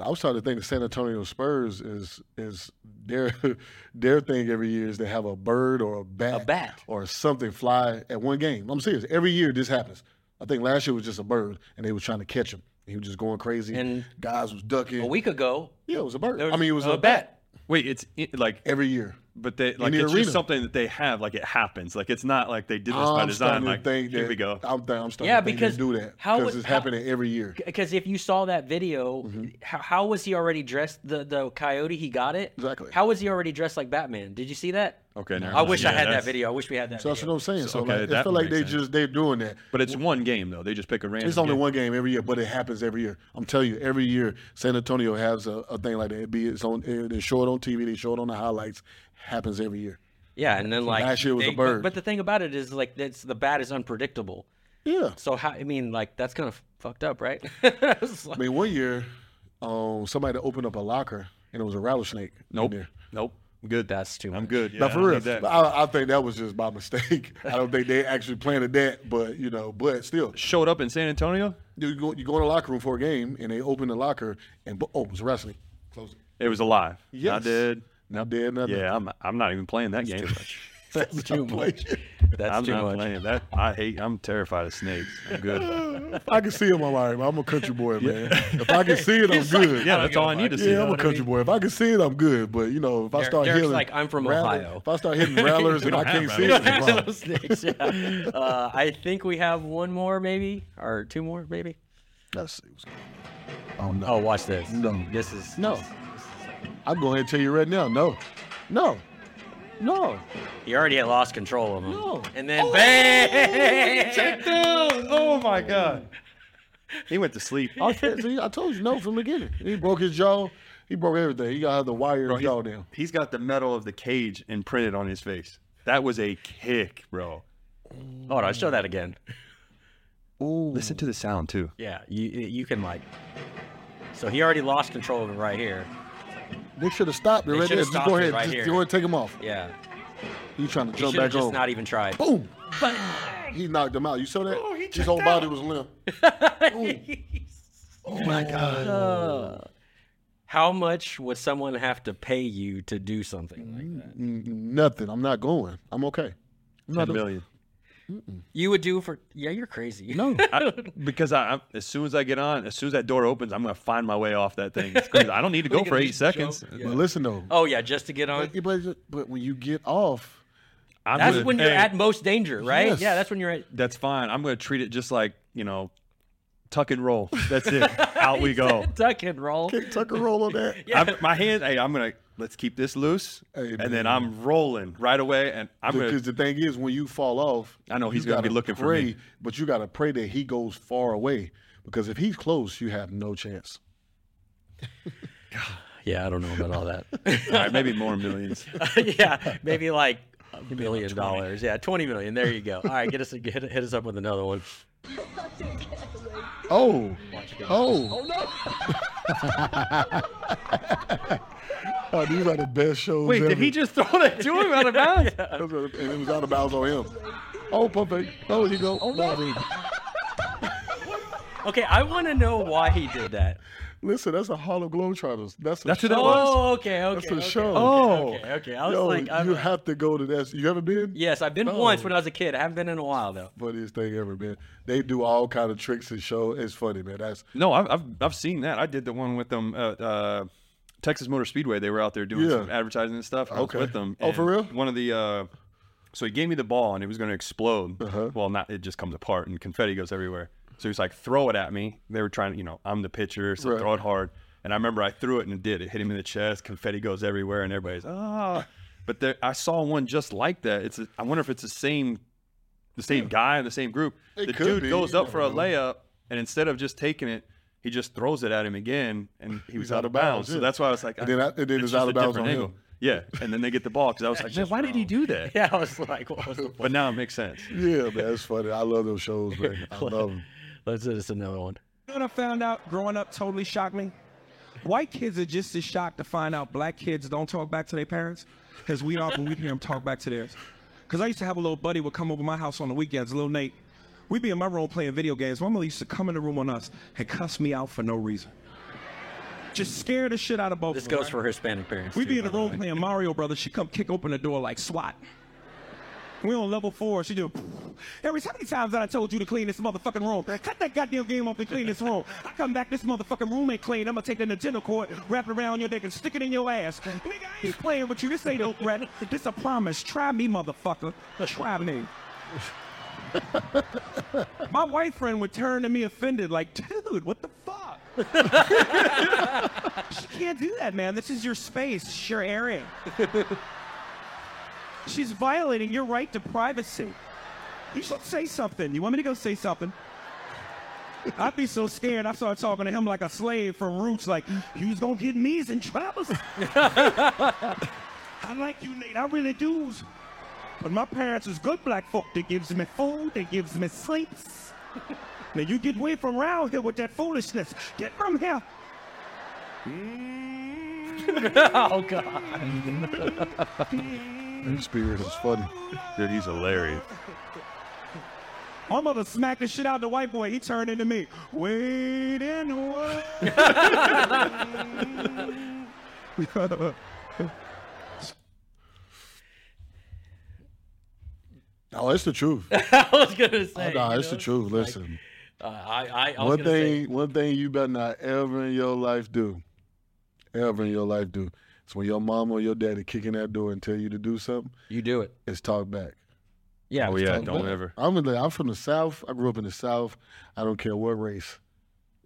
I was starting to think the San Antonio Spurs is is their their thing every year is they have a bird or a bat, A bat. or something fly at one game. I'm serious. Every year this happens. I think last year was just a bird, and they were trying to catch him. He was just going crazy, And guys was ducking. A week ago, yeah, it was a bird. there I mean, it was a, a bat. Wait, it's it, like, every year. But they like the it's arena. just something that they have. Like it happens. Like it's not like they did this by I'm design. Like think here that, we go. I'm, I'm starting Yeah, to think because they do that how because it's how- happening every year. Because if you saw that video, Mm-hmm. how, how was he already dressed? The the coyote, he got it. Exactly. How was he already dressed like Batman? Did you see that? Okay, never I mind. wish I had that video. I wish we had that. So that's what. I'm saying. So, okay, like, it that feel like they sense. just they're doing that. But it's one game though. They just pick a random. It's only game. one game every year, but it happens every year. I'm telling you, every year San Antonio has a, a thing like that. It be it's on eh, they show it on TV, they show it on the highlights. Happens every year. Yeah, and then like last year was a bird. But, but the thing about it is like that's the bat is unpredictable. Yeah. So how? I mean, like that's kind of fucked up, right? It's I like- mean, one year, um, somebody opened up a locker and it was a rattlesnake. in Nope. there. Nope. I'm good. that's too. I'm good. Yeah, now, for don't real, need that. I, I think that was just by mistake. I don't think they actually planted that, but you know, but still, Showed up in San Antonio. you go you go in the locker room for a game and they open the locker and oh, it was wrestling. Close it. It was alive. I Yes. did. Not dead, nothing. Yeah, I'm. I'm not even playing that game. much. That's too much. That's I'm too not much. playing that. I hate. I'm terrified of snakes. I'm good. If I can see them, I'm all right. I'm a country boy, man. If I can see it, I'm good. yeah, that's all I need to see. Yeah, I'm a country boy. If I can see it, I'm good. But you know, if I Der- start Derek's hitting, like, "I'm from rattle- Ohio." If I start hitting rattlers and I don't can't have see it, it's a problem. Rattlesnakes, yeah. Uh, I think we have one more, maybe, or two more, maybe. Let's see. what's going on. Oh no, Oh, watch this. No. this is no. I'm going to tell you right now. No, no, no. He already had lost control of him. No. And then oh, bang! Oh my god. He went to sleep. I, I told you no from the beginning. He broke his jaw. He broke everything. He got the wire Bro, jaw he's- down. He's got the metal of the cage imprinted on his face. That was a kick, bro. Hold on, show that again. Ooh. Listen to the sound too. Yeah, you you can like. So he already lost control of it right here. They should have stopped it They right should there. have Just stopped go ahead. right just here. go ahead and take him off. Yeah, He's trying to he jump should have back just on. not even tried. Boom. Bang! He knocked him out. You saw that? His whole body was limp. Oh my God. Uh, how much would someone have to pay you to do something like that? Mm, Nothing. I'm not going. I'm okay. I'm not Ten million. You would do for? Yeah, you're crazy. No. I, because I, I'm, as soon as I get on, as soon as that door opens, I'm gonna find my way off that thing. I don't need to go for eight seconds. joke. But listen though. Oh yeah, just to get on. But, but, but when you get off, I'm That's gonna- when you're hey, at most danger, right? Yes. Yeah, that's when you're at. That's fine. I'm gonna treat it just like you know, tuck and roll. That's it. Out we go. Tuck and roll. Tuck Tucker roll on that. Yeah. I'm, my hand. Hey, I'm gonna. Let's keep this loose, Hey, and then. I'm rolling right away, and I'm gonna. Because the thing is, when you fall off, I know he's gonna be gotta looking for me. but you got to pray that he goes far away. Because if he's close, you have no chance. Yeah, I don't know about all that. All right, maybe more millions. yeah, maybe like a million dollars. Yeah, twenty million. There you go. All right, get us hit, hit us up with another one. Oh, oh, oh, oh, these are the best shows. Wait, did he just throw that to him out of bounds? and it was out of bounds on him. Oh, perfect. Oh, you go. Oh, no. Okay, I want to know why he did that. Listen, that's a Harlem Globetrotters. That's a That's who show. that was? Oh, okay, okay. That's a okay, show. Oh. okay, okay. I was Yo, like, I'm, you have to go to that. You ever been? yes, I've been Oh. once when I was a kid. I haven't been in a while though. Funniest thing ever, man. They do all kind of tricks and show. It's funny, man. That's No, I've, I've I've seen that. I did the one with them. Uh, uh, Texas Motor Speedway. They were out there doing Yeah. some advertising and stuff. I Okay. was with them. Oh, for real? One of the. Uh, so he gave me the ball and it was going to explode. Uh-huh. Well, not it just comes apart and confetti goes everywhere. So he's like, throw it at me. They were trying to, you know, I'm the pitcher, so Right. throw it hard. And I remember I threw it and it did. It hit him in the chest. Confetti goes everywhere, and everybody's ah. But there, I saw one just like that. It's. A, I wonder if it's the same, the same guy in the same group. It the dude be, goes up for a layup, and instead of just taking it, he just throws it at him again, and he was out, out of bounds. bounds, So that's why I was like, And then I- and then it's just out of bounds on angle. him. Yeah, and then they get the ball because I was like, man, why did he do that? Yeah, I was like, what was the point? But now it makes sense. yeah, man. It's funny. I love those shows, man. I love them. Let's do this another one. You know what I found out growing up totally shocked me? White kids are just as shocked to find out black kids don't talk back to their parents as we are when we hear them talk back to theirs. Because I used to have a little buddy would come over my house on the weekends, little Nate. We'd be in my room playing video games. My mother used to come in the room on us and cuss me out for no reason. Just scare the shit out of both This of them, This goes right? for Hispanic parents. We too, be in the room way. playing Mario Brothers. She'd come kick open the door like SWAT. We on level four. She do. Harry, how many times did I told you to clean this motherfucking room? Cut that goddamn game off and clean this room. I come back, this motherfucking room ain't clean. I'm gonna take the Nintendo cord, wrap it around your dick, and stick it in your ass. Nigga, I ain't playing with you. This ain't no threat. This a promise. Try me, motherfucker. Try me. My white friend would turn to me offended, like, dude, what the fuck? she can't do that, man. This is your space, it's your area. She's violating your right to privacy. You should say something. You want me to go say something? I'd be so scared. I started talking to him like a slave from Roots, like, was gonna get me in trouble. I like you, Nate. I really do. But my parents is good black folk. They gives me food. They gives me sleeps. now you get away from around here with that foolishness. Get from here. oh God. His spirit is funny. Dude, he's hilarious. My mother smacked the shit out of the white boy. He turned into me. Wait in the world. Oh, it's the truth. I was gonna say. Oh, no, you it's the know, truth. like, Listen, uh, I, I, I one gonna say- thing, one thing you better not ever in your life do, ever in your life do, is when your mom or your daddy kick in that door and tell you to do something, you do it. it. is talk back. Yeah. Oh It's yeah, don't back. ever. I'm in the, I'm from the South. I grew up in the South. I don't care what race.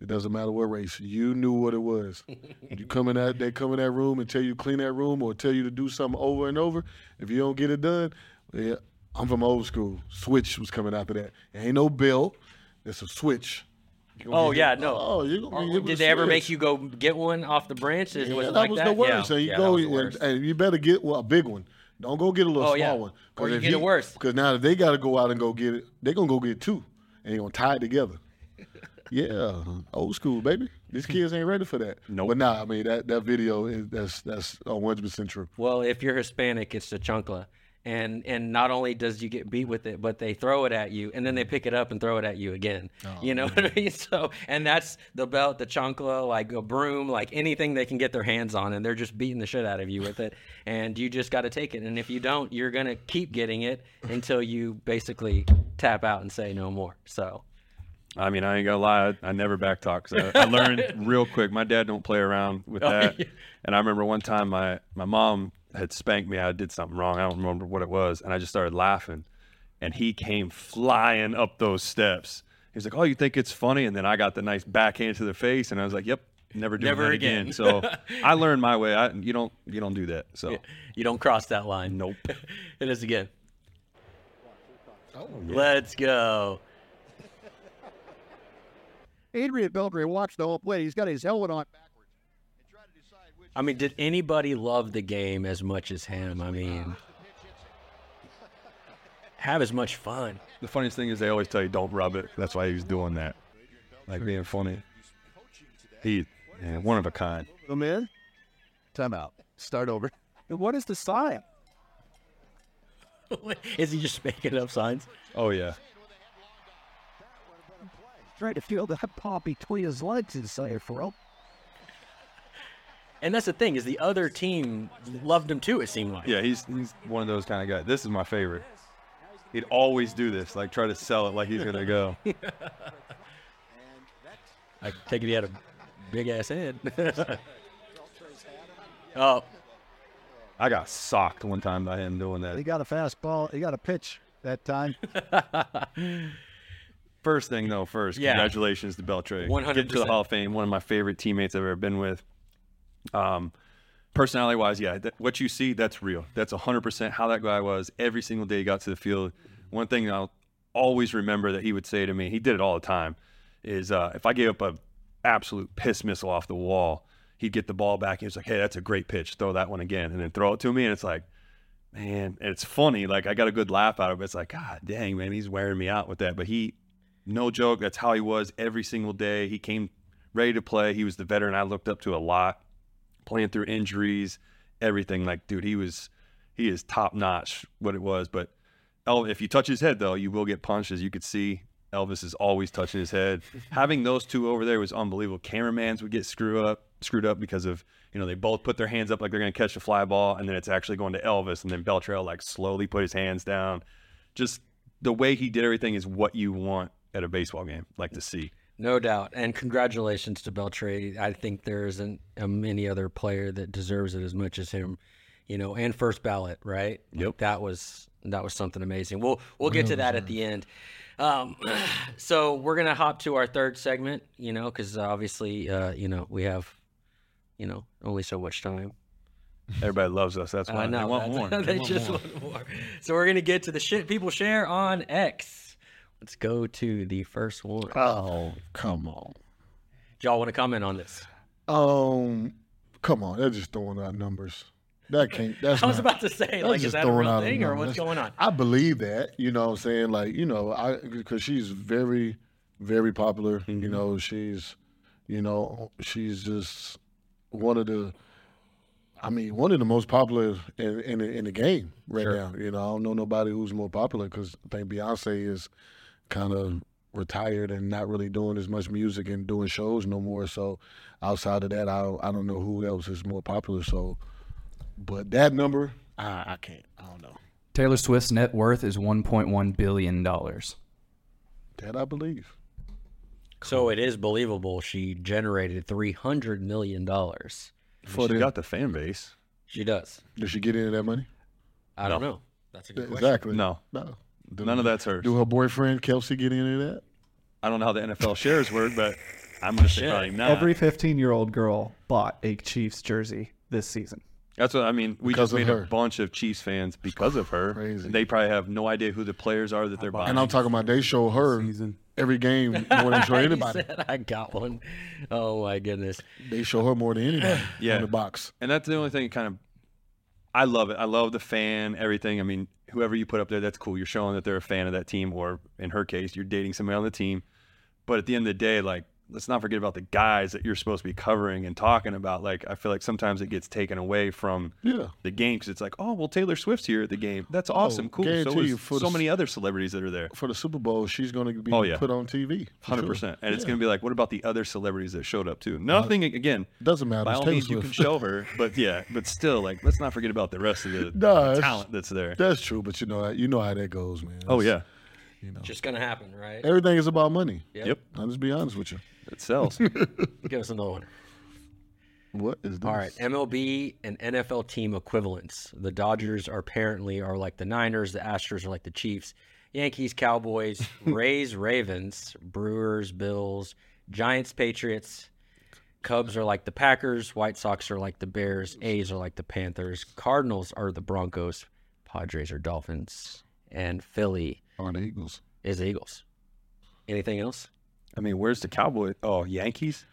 It doesn't matter what race. You knew what it was. you come in that they come in that room and tell you clean that room or tell you to do something over and over. If you don't get it done, yeah, I'm from old school. Switch was coming after that. It ain't no bill. It's a switch. You gonna Oh yeah, hit- no. Oh, you gonna get oh, Did a they ever make you go get one off the branch? Yeah, was that like was that? the worst. Yeah, So you yeah, go that was the and, worst. and you better get well, a big one. Don't go get a little Oh, small yeah. one. Or you if get it worse. Because now if they got to go out and go get it, they're gonna go get two, and they're gonna tie it together. yeah, old school, baby. These kids ain't ready for that. Nope. But nah, I mean that that video is that's that's one hundred percent true. Well, if you're Hispanic, it's the chancla. And and not only does you get beat with it, but they throw it at you, and then they mm. pick it up and throw it at you again. Oh, you know what I mean? So, and that's the belt, the chancla, like a broom, like anything they can get their hands on, and they're just beating the shit out of you with it. And you just got to take it. And if you don't, you're gonna keep getting it until you basically tap out and say no more. So, I mean, I ain't gonna lie. I, I never backtalk. So I learned real quick. My dad don't play around with Oh, that. yeah. And I remember one time my my mom had spanked me. I did something wrong. I don't remember what it was, and I just started laughing. And he came flying up those steps. He was like, "Oh, you think it's funny?" And then I got the nice backhand to the face, and I was like, "Yep, never doing Never that again. again. so I learned my way. I you don't you don't do that. So You don't cross that line. Nope. it is again. Oh, Let's go. Adrian Beltre watched the whole play. He's got his helmet on. I mean, did anybody love the game as much as him? I mean, have as much fun. the funniest thing is they always tell you don't rub it. That's why he was doing that, like being funny. He, yeah, one of a kind. Come in. Timeout. Start over. What is the sign? is he just making up signs? Oh yeah. Trying to feel that paw between his legs inside for him. And that's the thing is the other team loved him too. It seemed like. Yeah, he's he's one of those kind of guys. This is my favorite. He'd always do this, like try to sell it like he's gonna go. I take it he had a big ass head. oh, I got socked one time by him doing that. He got a fastball. He got a pitch that time. First thing though, first, Yeah. congratulations to Beltre. 100%. Getting to the Hall of Fame, one of my favorite teammates I've ever been with. Um, personality wise, yeah, that, what you see, that's real. That's 100% how that guy was every single day he got to the field. One thing I'll always remember that he would say to me, he did it all the time, is uh, if I gave up a absolute piss missile off the wall, he'd get the ball back. He was like, hey, that's a great pitch. Throw that one again. And then throw it to me. And it's like, man, it's funny. Like, I got a good laugh out of it. It's like, God dang, man, he's wearing me out with that. But he, no joke, that's how he was every single day. He came ready to play. He was the veteran I looked up to a lot, playing through injuries, everything. Like, dude, he was, he is top notch what it was. But El, if you touch his head, though, you will get punched, as you could see. Elvis is always touching his head. Having those two over there was unbelievable. Cameramans would get screwed up, screwed up because of you know they both put their hands up like they're going to catch the fly ball, and then it's actually going to Elvis, and then Beltrell like slowly put his hands down. Just the way he did everything is what you want at a baseball game, like to see. No doubt. And congratulations to Beltre. I think there isn't um, any other player that deserves it as much as him. You know, and first ballot, right? Yep. that was that was something amazing. We'll we'll get to that at the end. Um, so we're gonna hop to our third segment. You know, because obviously, uh, you know, we have, you know, only so much time. Everybody loves us. That's why I know. they want more. that's- They, want just more. want more. So we're gonna get to the shit people share on X. Let's go to the first one. Oh, come on. Y'all want to comment on this? Um, come on. They're just throwing out numbers. That can't. That's I was not- about to say, that's like, is that a real out thing or what's going on? I believe that. You know what I'm saying? Like, you know, I because she's very, very popular. You Mm-hmm. know, she's, you know, she's just one of the. I mean, one of the most popular in in, the- in the game right Sure. now. You know, I don't know nobody who's more popular because I think Beyonce is kind of retired and not really doing as much music and doing shows no more. So outside of that, I don't, I don't know who else is more popular. So, but that number, I, I can't. I don't know. Taylor Swift's net worth is 1.1 billion dollars. That I believe. So it is believable she generated three hundred million dollars. For she the- got the fan base. She does. Did she get any of that money? I don't No. know. That's a good question. Exactly. No, No. Do- none of that's hers. Do her boyfriend Kelsey get any of that? I don't know how the NFL shares work, but I'm going to say probably not. Every 15 year old girl bought a Chiefs jersey this season. That's what I mean. We Because just made her. a bunch of Chiefs fans because of her. Crazy. They probably have no idea who the players are that they're buying. And I'm talking about they show her every game more than show He anybody. said I got one. Oh my goodness. They show her more than anybody Yeah. on the box. and that's the only thing kind of I love it. I love the fan, everything. I mean, whoever you put up there, that's cool. You're showing that they're a fan of that team, or in her case, you're dating somebody on the team. But at the end of the day, like, let's not forget about the guys that you're supposed to be covering and talking about. Like, I feel like sometimes it gets taken away from Yeah. the game because it's like, oh, well, Taylor Swift's here at the game. That's oh, awesome, cool. So is you for so the- many other celebrities that are there. For the Super Bowl, she's going to be Oh, yeah. put on TV. for Hundred sure. percent, and it's going to be like, what about the other celebrities that showed up too? Nothing again. Doesn't matter. By It's all Taylor means, you can show her, but yeah, but still, like, let's not forget about the rest of the, No, the talent that's there. That's true, but you know you know how that goes, man. Oh yeah, you know Just gonna happen, right? everything is about money. Yep. Yep. I'll just be honest with you. It sells. Give us another one. What is this? All right, MLB and NFL team equivalents. The Dodgers are apparently are like the Niners, the Astros are like the Chiefs, Yankees, Cowboys, Rays, Ravens, Brewers, Bills, Giants, Patriots, Cubs are like the Packers, White Sox are like the Bears, A's are like the Panthers, Cardinals are the Broncos, Padres are Dolphins, and Philly are the Eagles. Is the Eagles. Anything else? I mean, where's the Cowboys? Oh, Yankees.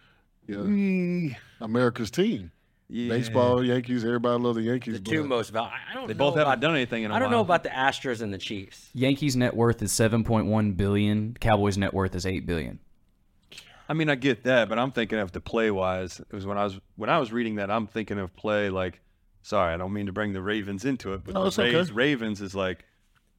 Yeah. America's team. Yeah. Baseball, Yankees. Everybody love the Yankees. The two most val- I don't They know both haven't done anything in a while. I don't know about the Astros and the Chiefs. Yankees net worth is 7.1 billion. Cowboys net worth is 8 billion. I mean, I get that, but I'm thinking of the play wise. It was when I was when I was reading that, I'm thinking of play like. Sorry, I don't mean to bring the Ravens into it, but No, the it's okay. Ravens is like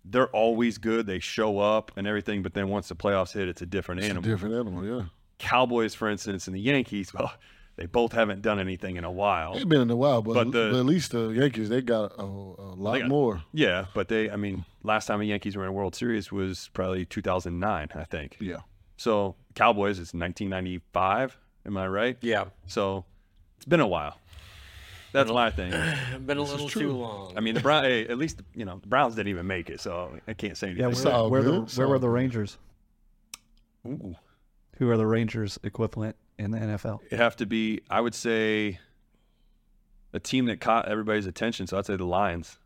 they're always good. They show up and everything, but then once the playoffs hit, it's a different It's a animal. different animal, yeah. Cowboys, for instance, and the Yankees, well, they both haven't done anything in a while. They've been in a while, but, But the- but at least the Yankees they got a, a lot got- more. Yeah, but they, I mean, last time the Yankees were in a World Series was probably 2009, I think. Yeah. So Cowboys is 1995. Am I right? Yeah. So it's been a while. That's my thing. Been a little too long. I mean, the Brown. Hey, at least you know the Browns didn't even make it, so I can't say anything. Yeah, where, all where, the, good. It's where were the. Rangers? Ooh. Who are the Rangers equivalent in the NFL? It'd have to be, I would say, a team that caught everybody's attention. So I'd say the Lions.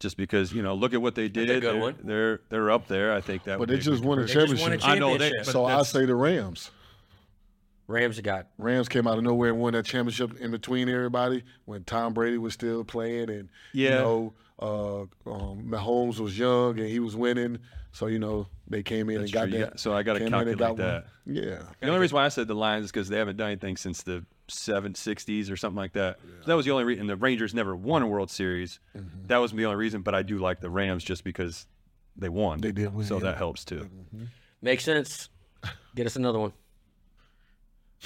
Just because you know, look at what they did. That's a good they're, one. They're they're up there. I think that. But would they just good won a They just won a championship. I know they. so I say the Rams. Rams got Rams came out of nowhere and won that championship in between everybody when Tom Brady was still playing and yeah. you know uh, um, Mahomes was young and he was winning. So you know they came in That's and got true. That. got- so I gotta came in calculate got one. that. Yeah. The only reason why I said the Lions is because they haven't done anything since the seven sixties or something like that. That was the only reason. The Rangers never won a World Series. Mm-hmm. That was the only reason. But I do like the Rams just because they won. They did win, so yeah. that helps too. makes sense. Get us another one.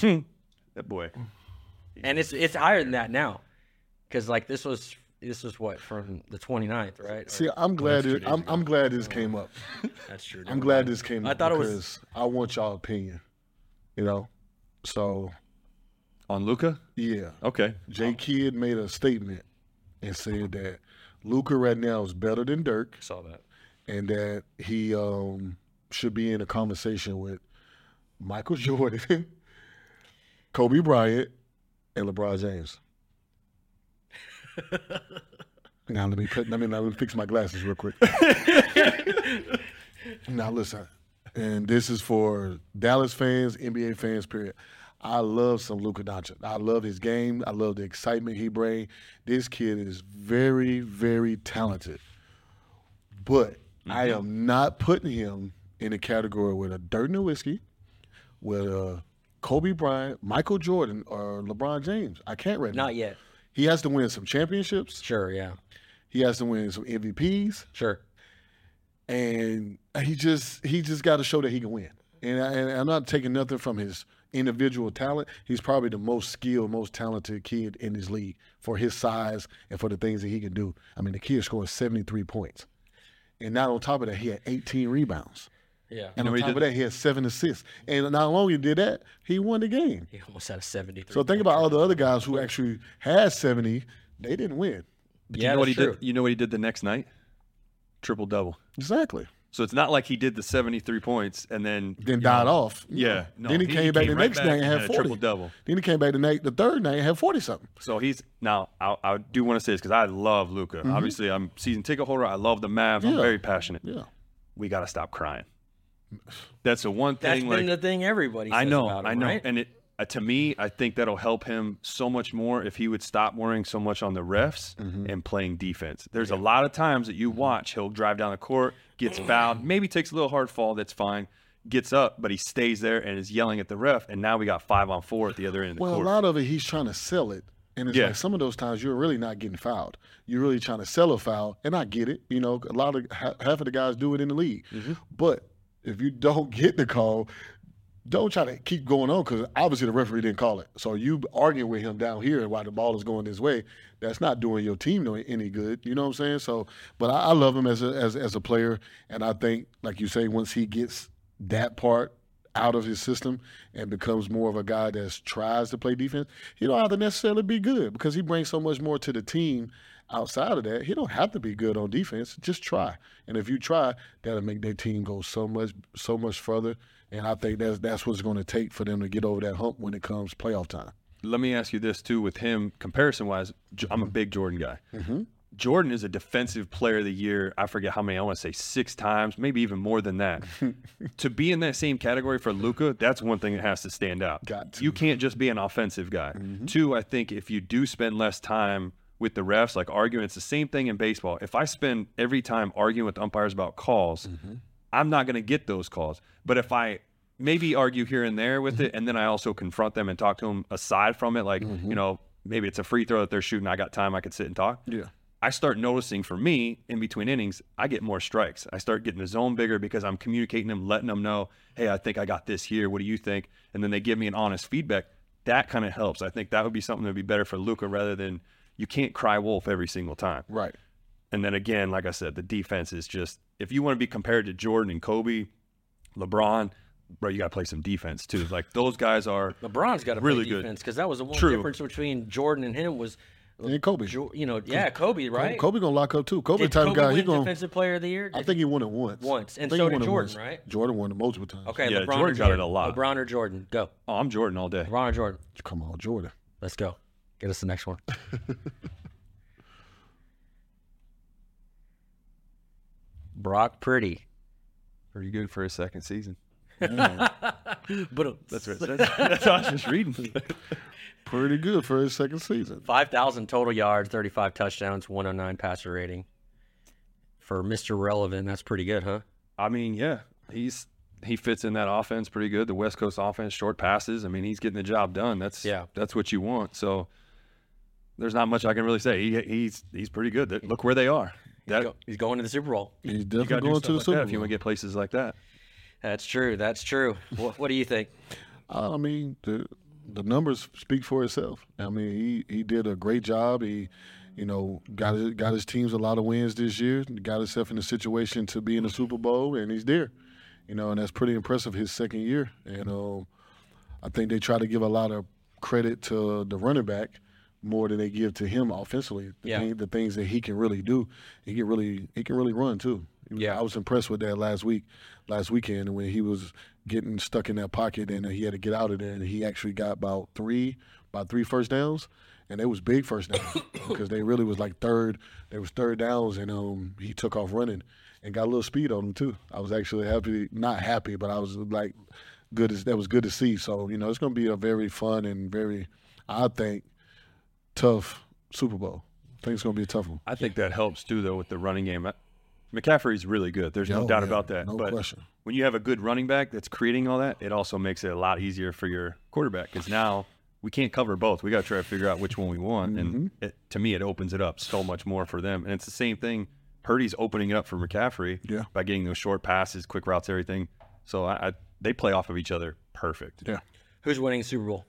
That boy. And it's it's higher than that now. Cuz like this was this was what from the 29th, right? Or- See, I'm glad. It, I'm, I'm glad this came up. that's true. I'm glad this came I up thought it was- I want y'all opinion. You know, so On Luka. yeah. Okay. Jay Kidd made a statement and said that Luka right now is better than Dirk, saw that. and that he um, should be in a conversation with Michael Jordan, Kobe Bryant, and LeBron James. now let me put, let me now let me fix my glasses real quick. now listen, and this is for Dallas fans, NBA fans, period. I love some Luka Doncic. I love his game. I love the excitement he brings. This kid is very, very talented. But I mm-hmm. am not putting him in a category with a Dirk Nowitzki, with a Kobe Bryant, Michael Jordan, or LeBron James. I can't right now. Not yet. He has to win some championships. Sure, yeah. He has to win some MVPs, Sure. and he just he just got to show that he can win. And, I, and I'm not taking nothing from his individual talent. He's probably the most skilled, most talented kid in this league for his size and for the things that he can do. I mean, the kid scored 73 points, and not on top of that, he had 18 rebounds. Yeah. And know on what he top of that, he had seven assists. And not only he did that, he won the game. He almost had a 73. So think about all the other guys who actually had 70. They didn't win. But Yeah, you know what he true. did? You know what he did the next night? Triple double. Exactly. So it's not like he did the 73 points and then Then died know, off. Yeah. No, then he, came back the right next back night and had a 40. triple double. Then he came back the night, the third night and had 40 something. So he's now. I, I do want to say this because I love Luka. Mm-hmm. Obviously, I'm season ticket holder. I love the Mavs. I'm very passionate. Yeah. We got to stop crying. That's the one thing. That's thing. been like, the thing everybody says I know, about him, I know, right? and it uh, to me, I think that'll help him so much more if he would stop worrying so much on the refs Mm-hmm. and playing defense. There's a lot of times that you watch he'll drive down the court, gets fouled, maybe takes a little hard fall, that's fine, gets up, but he stays there and is yelling at the ref, and now we got five on four at the other end of the Well, court. a lot of it, he's trying to sell it. And it's Yeah. like some of those times you're really not getting fouled. You're really trying to sell a foul. And I get it. You know, a lot of half of the guys do it in the league. Mm-hmm. But if you don't get the call, don't try to keep going on because obviously the referee didn't call it. So you arguing with him down here while the ball is going this way, that's not doing your team any good. You know what I'm saying? So, but I, I love him as a as, as a player, and I think, like you say, once he gets that part out of his system and becomes more of a guy that tries to play defense, he don't have to necessarily be good because he brings so much more to the team. Outside of that, he don't have to be good on defense. Just try, and if you try, that'll make their team go so much so much further and I think that's that's what's going to take for them to get over that hump when it comes playoff time. Let me ask you this too with him comparison wise. I'm a big Jordan guy. Mm-hmm. Jordan is a defensive player of the year. I forget how many. I want to say six times, maybe even more than that. to be in that same category for Luka, that's one thing that has to stand out. Got to. You can't just be an offensive guy. Mm-hmm. Two, I think if you do spend less time with the refs, like arguing, it's the same thing in baseball. If I spend every time arguing with umpires about calls, Mm-hmm. I'm not going to get those calls. But if I maybe argue here and there with it, and then I also confront them and talk to them aside from it, like you know, maybe it's a free throw that they're shooting. I got time. I could sit and talk. Yeah. I start noticing for me in between innings, I get more strikes. I start getting the zone bigger because I'm communicating them, letting them know, hey, I think I got this here. What do you think? And then they give me an honest feedback. That kind of helps. I think that would be something that would be better for Luka rather than you can't cry wolf every single time. Right. And then again, like I said, the defense is just if you want to be compared to Jordan and Kobe, LeBron, bro, you got to play some defense too. Like those guys are LeBron's got to really play good. defense because that was the one True. difference between Jordan and him was, And Kobe. Jo- you know, yeah, Kobe, right? Kobe gonna lock up too. Kobe Did the type Kobe of guy he gonna. Defensive Player of the Year? I think he won it once. Once. And I so he did won it Jordan, once. right? Jordan won it multiple times. Okay, Yeah, LeBron Jordan or got Jordan? it a lot. LeBron or Jordan? Go. Oh, I'm Jordan all day. LeBron or Jordan? Come on, Jordan. Let's go. Get us the next one. Brock Purdy. Pretty good for his second season. but That's right. That's, that's what I was just reading. Pretty good for his second season. 5,000 total yards, 35 touchdowns, 109 passer rating. For Mr. Relevant, that's pretty good, huh? I mean, yeah, he's he fits in that offense pretty good. The West Coast offense, short passes. I mean, he's getting the job done. That's Yeah. that's what you want. So there's not much I can really say. He, he's he's pretty good. Look where they are. That, Go- He's going to the Super Bowl. He's definitely got to do going to the like Super Bowl. if you want to get places like that. That's true. That's true. what, what do you think? Uh, I mean, the the numbers speak for itself. I mean, he he did a great job. He, you know, got his, got his teams a lot of wins this year. Got himself in a situation to be in the Super Bowl, and he's there. You know, and that's pretty impressive. His second year, and um, I think they try to give a lot of credit to the running back more than they give to him offensively. The, Yeah. thing, the things that he can really do, he can really he can really run too. Yeah. I was impressed with that last week, last weekend when he was getting stuck in that pocket and he had to get out of there and he actually got about three, about three first downs, and it was big first downs because they really was like third, they was third downs and um he took off running and got a little speed on him too. I was actually happy, not happy, but I was like good as that was good to see. So you know it's going to be a very fun and very, I think, tough Super Bowl. I think it's going to be a tough one. I think that helps too, though, with the running game. McCaffrey's really good. There's no Oh, doubt yeah, about that. no but question. when you have a good running back that's creating all that, it also makes it a lot easier for your quarterback because now we can't cover both. We got to try to figure out which one we want, and Mm-hmm. it, to me, it opens it up so much more for them. And it's the same thing. Purdy's opening it up for McCaffrey Yeah. by getting those short passes, quick routes, everything. So I, I, they play off of each other perfect. Yeah. Who's winning the Super Bowl?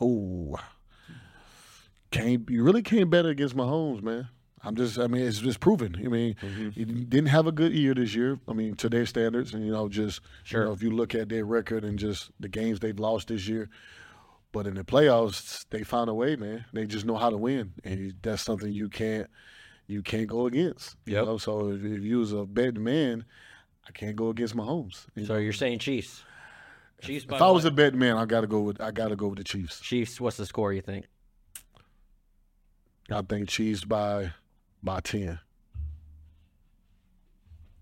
Oh, can't you really can't bet against Mahomes, man. I'm just, I mean, it's just proven. I mean, mm-hmm. he didn't have a good year this year. I mean, to their standards, and you know, just Sure. you know, if you look at their record and just the games they've lost this year, but in the playoffs, they found a way, man. They just know how to win, and that's something you can't, you can't go against. You know, so if, if you was a betting man, I can't go against Mahomes. You So you're saying Chiefs? Chiefs. by if I was a betting man, I got to go with, I got to go with the Chiefs. Chiefs. What's the score? You think? I think Chiefs by by ten.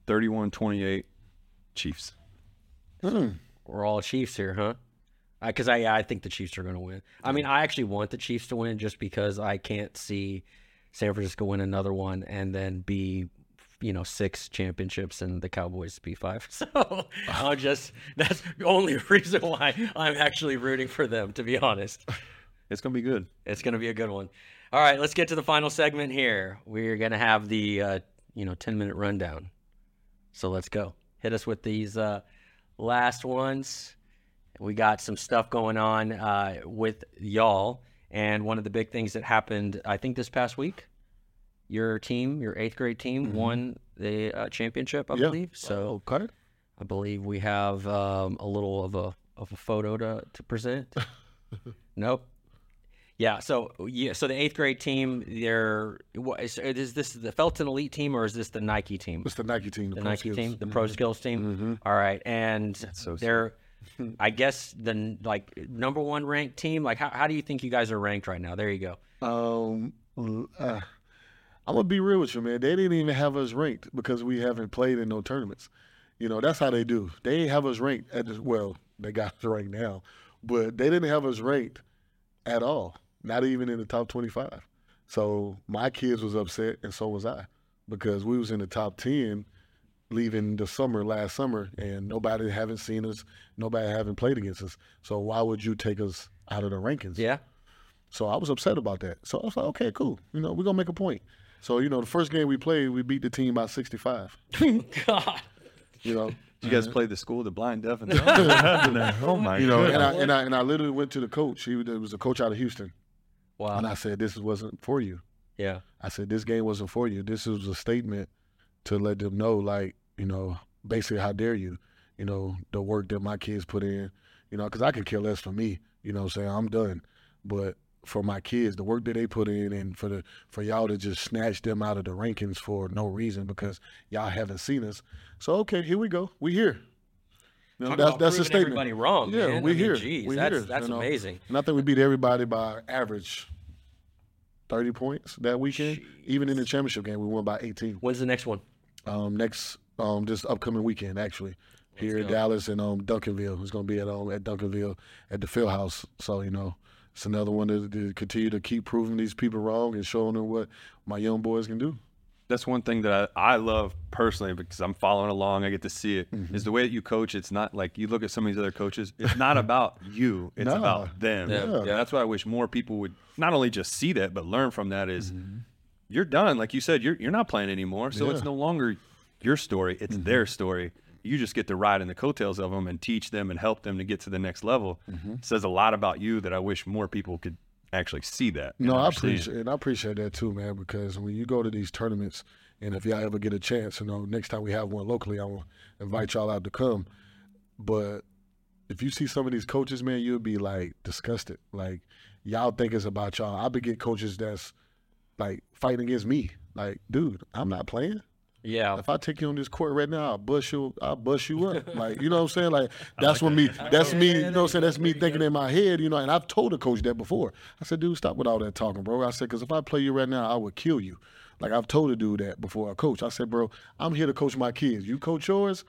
31 28 Chiefs. Hmm. We're all Chiefs here, huh? Because I, yeah, I think the Chiefs are going to win. I mean, I actually want the Chiefs to win just because I can't see San Francisco win another one and then be, you know, six championships and the Cowboys be five. So I'll just that's the only reason why I'm actually rooting for them. To be honest, It's going to be good. it's going to be a good one. All right, let's get to the final segment here. We're going to have the uh, you know 10 minute rundown. So let's go. Hit us with these uh, last ones. We got some stuff going on uh, with y'all, and one of the big things that happened, I think, this past week, your team, your eighth grade team, won the uh, championship, I Yeah. believe. So Okay. I believe we have um, a little of a of a photo to to present. nope. Yeah. So yeah. So the eighth grade team, they're what is, is this the Felton Elite team or is this the Nike team? It's the Nike team. The, the Nike Skills. team, the Pro Skills team. All right, and so they're I guess the like number one ranked team. Like, how, how do you think you guys are ranked right now? There you go. Um, uh, I'm gonna be real with you, man. They didn't even have us ranked because we haven't played in no tournaments. You know, that's how they do. They ain't have us ranked at this. Well, they got us ranked now, but they didn't have us ranked at all. Not even in the top 25. So my kids was upset, and so was I, because we was in the top 10 leaving the summer last summer, and nobody haven't seen us, nobody haven't played against us. So why would you take us out of the rankings? Yeah. So I was upset about that. So I was like, okay, cool. You know, we're gonna make a point. So you know, the first game we played, we beat the team by 65. God. You know, You guys uh-huh. played the school, the blind, deaf, and dumb. oh my you know, and I and I and I literally went to the coach. He was, was a coach out of Houston, Wow. and I said, "This wasn't for you." Yeah. I said, "This game wasn't for you. This was a statement to let them know, like, you know, basically, how dare you? You know, the work that my kids put in. You know, because I could care less for me. You know, what I'm saying I'm done, but." For my kids, the work that they put in, and for the for y'all to just snatch them out of the rankings for no reason because y'all haven't seen us. So okay, here we go. We here. Know, Talk that's that's a statement. everybody wrong, Yeah, man. we I mean, here. geez, we that's- here. that's you know. amazing. And I think we beat everybody by average thirty points that weekend. Even in the championship game, we won by eighteen. When's the next one? Um, next um this upcoming weekend actually. Here in. Dallas and um Duncanville. It's gonna be at um at Duncanville at the Field House. So, you know, it's another one to, to continue to keep proving these people wrong and showing them what my young boys can do. That's one thing that I, I love personally because I'm following along. I get to see it. Is Mm-hmm. the way that you coach. It's not like you look at some of these other coaches. It's not about you. It's No. about them. Yeah. And that's why I wish more people would not only just see that but learn from that. Is you're done. Like you said, you're you're not playing anymore. So it's Mm-hmm. Yeah. Mm-hmm. no longer your story. It's their story. You just get to ride in the coattails of them and teach them and help them to get to the next level. Mm-hmm. says a lot about you that I wish more people could actually see that. No, I appreciate and I appreciate that too, man. Because when you go to these tournaments, and if y'all ever get a chance, you know, next time we have one locally, I will invite y'all out to come. But if you see some of these coaches, man, you'll be like disgusted. Like y'all think it's about y'all. I be get coaches that's like fighting against me. Like, dude, I'm not playing. Yeah. If I take you on this court right now, I'll bust you. I'll bust you up. Like, you know what I'm saying? Like, that's what me. That's me. You know what I'm saying? That's me thinking in my head. You know, and I've told the coach that before. I said, dude, stop with all that talking, bro. I said, because if I play you right now, I would kill you. Like I've told a dude that before I coach. I said, bro, I'm here to coach my kids. You coach yours,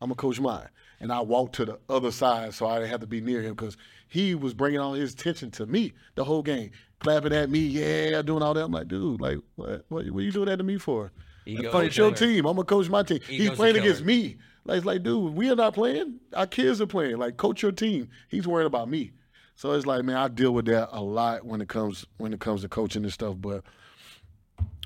I'm gonna coach mine. And I walked to the other side so I didn't have to be near him because he was bringing all his attention to me the whole game, clapping at me, yeah, doing all that. I'm like, dude, like, what, what, what you doing that to me for? Ego Coach your team. I'm gonna coach my team. He's playing against me. Like, it's like, dude, we are not playing. Our kids are playing. Like, coach your team. He's worried about me. So it's like, man, I deal with that a lot when it comes when it comes to coaching and stuff. But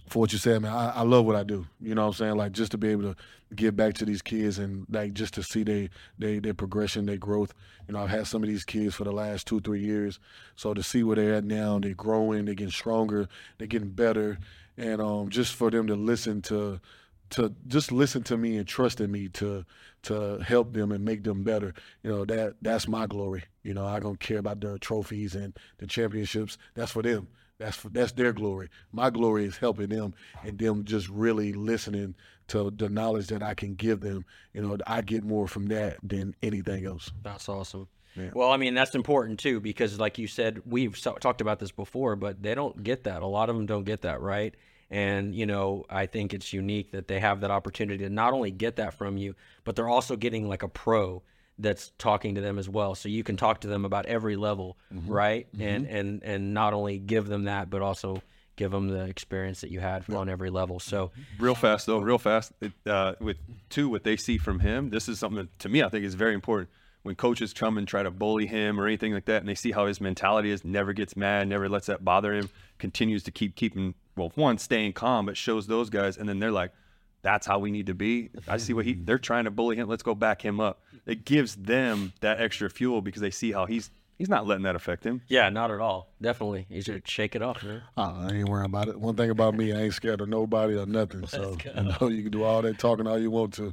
for what you said, man, I, I love what I do. You know what I'm saying? Like just to be able to give back to these kids and like just to see they they their progression, their growth. You know, I've had some of these kids for the last two, three years. So to see where they're at now, they're growing, they're getting stronger, they're getting better. And um just for them to listen to to just listen to me and trust in me to to help them and make them better. You know, that that's my glory. You know, I don't care about the trophies and the championships. That's for them. That's for, that's their glory. My glory is helping them and them just really listening to the knowledge that I can give them. You know, I get more from that than anything else. That's awesome. Yeah. Well, I mean, that's important too because, like you said, we've so- talked about this before, but they don't get that. A lot of them don't get that, right? And, you know, I think it's unique that they have that opportunity to not only get that from you, but they're also getting like a pro that's talking to them as well. So you can talk to them about every level, right? And, and, and not only give them that, but also give them the experience that you had on every level. So, real fast though, real fast. It, uh, with two, what they see from him, this is something that to me I think is very important. When coaches come and try to bully him or anything like that, and they see how his mentality is, never gets mad, never lets that bother him, continues to keep keeping well, one staying calm, but shows those guys, and then they're like, "That's how we need to be." I see what he they're trying to bully him. Let's go back him up. It gives them that extra fuel because they see how he's he's not letting that affect him. yeah, not at all. Definitely. he should shake it off, man. Uh, I ain't worrying about it. One thing about me, I ain't scared of nobody or nothing. So you know, you can do all that talking all you want to.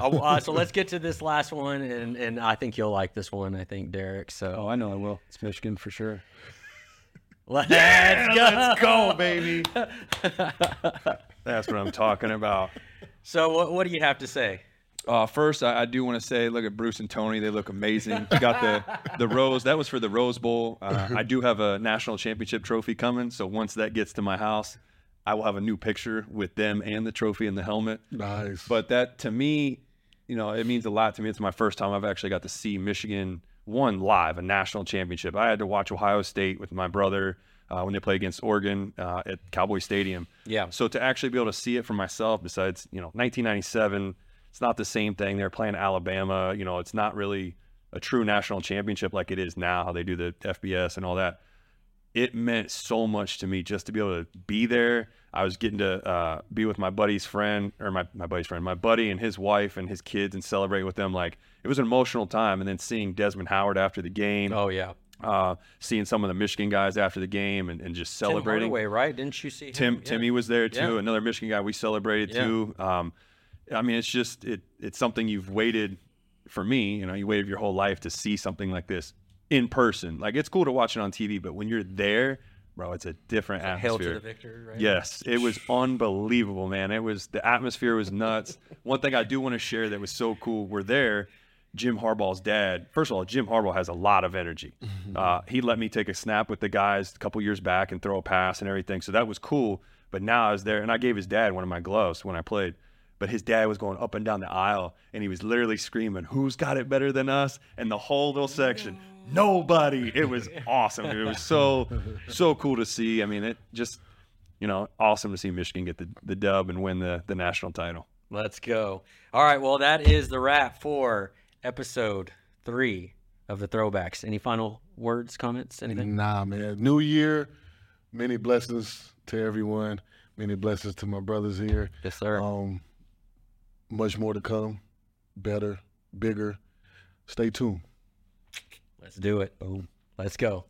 Oh, uh, so let's get to this last one, and, and I think you'll like this one. I think Derek. So Oh, I know I will. It's Michigan for sure. let's go. Let's go, baby. That's what I'm talking about. So what what do you have to say? Uh, first, I, I do want to say, look at Bruce and Tony; they look amazing. You got the the rose. That was for the Rose Bowl. Uh, I do have a national championship trophy coming, so once that gets to my house, I will have a new picture with them and the trophy and the helmet. Nice. But that to me, you know, it means a lot to me. It's my first time I've actually got to see Michigan one live, a national championship. I had to watch Ohio State with my brother uh, when they play against Oregon uh, at Cowboy Stadium. Yeah. So to actually be able to see it for myself, besides you know 1997, it's not the same thing. They're playing Alabama. You know, it's not really a true national championship like it is now. How they do the FBS and all that. It meant so much to me just to be able to be there. I was getting to uh, be with my buddy's friend or my, my buddy's friend, my buddy and his wife and his kids and celebrate with them. Like it was an emotional time. And then seeing Desmond Howard after the game. Oh yeah. Uh, seeing some of the Michigan guys after the game and, and just celebrating. Tim Hardaway, right? Didn't you see him? Tim Yeah. Timmy was there too. Yeah. Another Michigan guy we celebrated Yeah. too. Um, I mean, it's just it it's something you've waited for me. You know, you waited your whole life to see something like this in person. Like it's cool to watch it on TV, but when you're there, bro, it's a different It's a hail atmosphere. to the victor, right? Yes, it was unbelievable, man. It was the atmosphere was nuts. One thing I do want to share that was so cool. We're there. Jim Harbaugh's dad. First of all, Jim Harbaugh has a lot of energy. Uh, he let me take a snap with the guys a couple years back and throw a pass and everything. So that was cool. But now I was there, and I gave his dad one of my gloves when I played. But his dad was going up and down the aisle, and he was literally screaming, "Who's got it better than us?" And the whole little section, nobody. It was awesome. It was so so cool to see. I mean, it just you know awesome to see Michigan get the, the dub and win the the national title. Let's go. All right. Well, that is the wrap for episode three of the throwbacks. Any final words, comments, anything? Nah, man. New year, many blessings to everyone. Many blessings to my brothers here. Yes, sir. Um, much more to come. Better, bigger. Stay tuned. Let's do it. Boom. Let's go.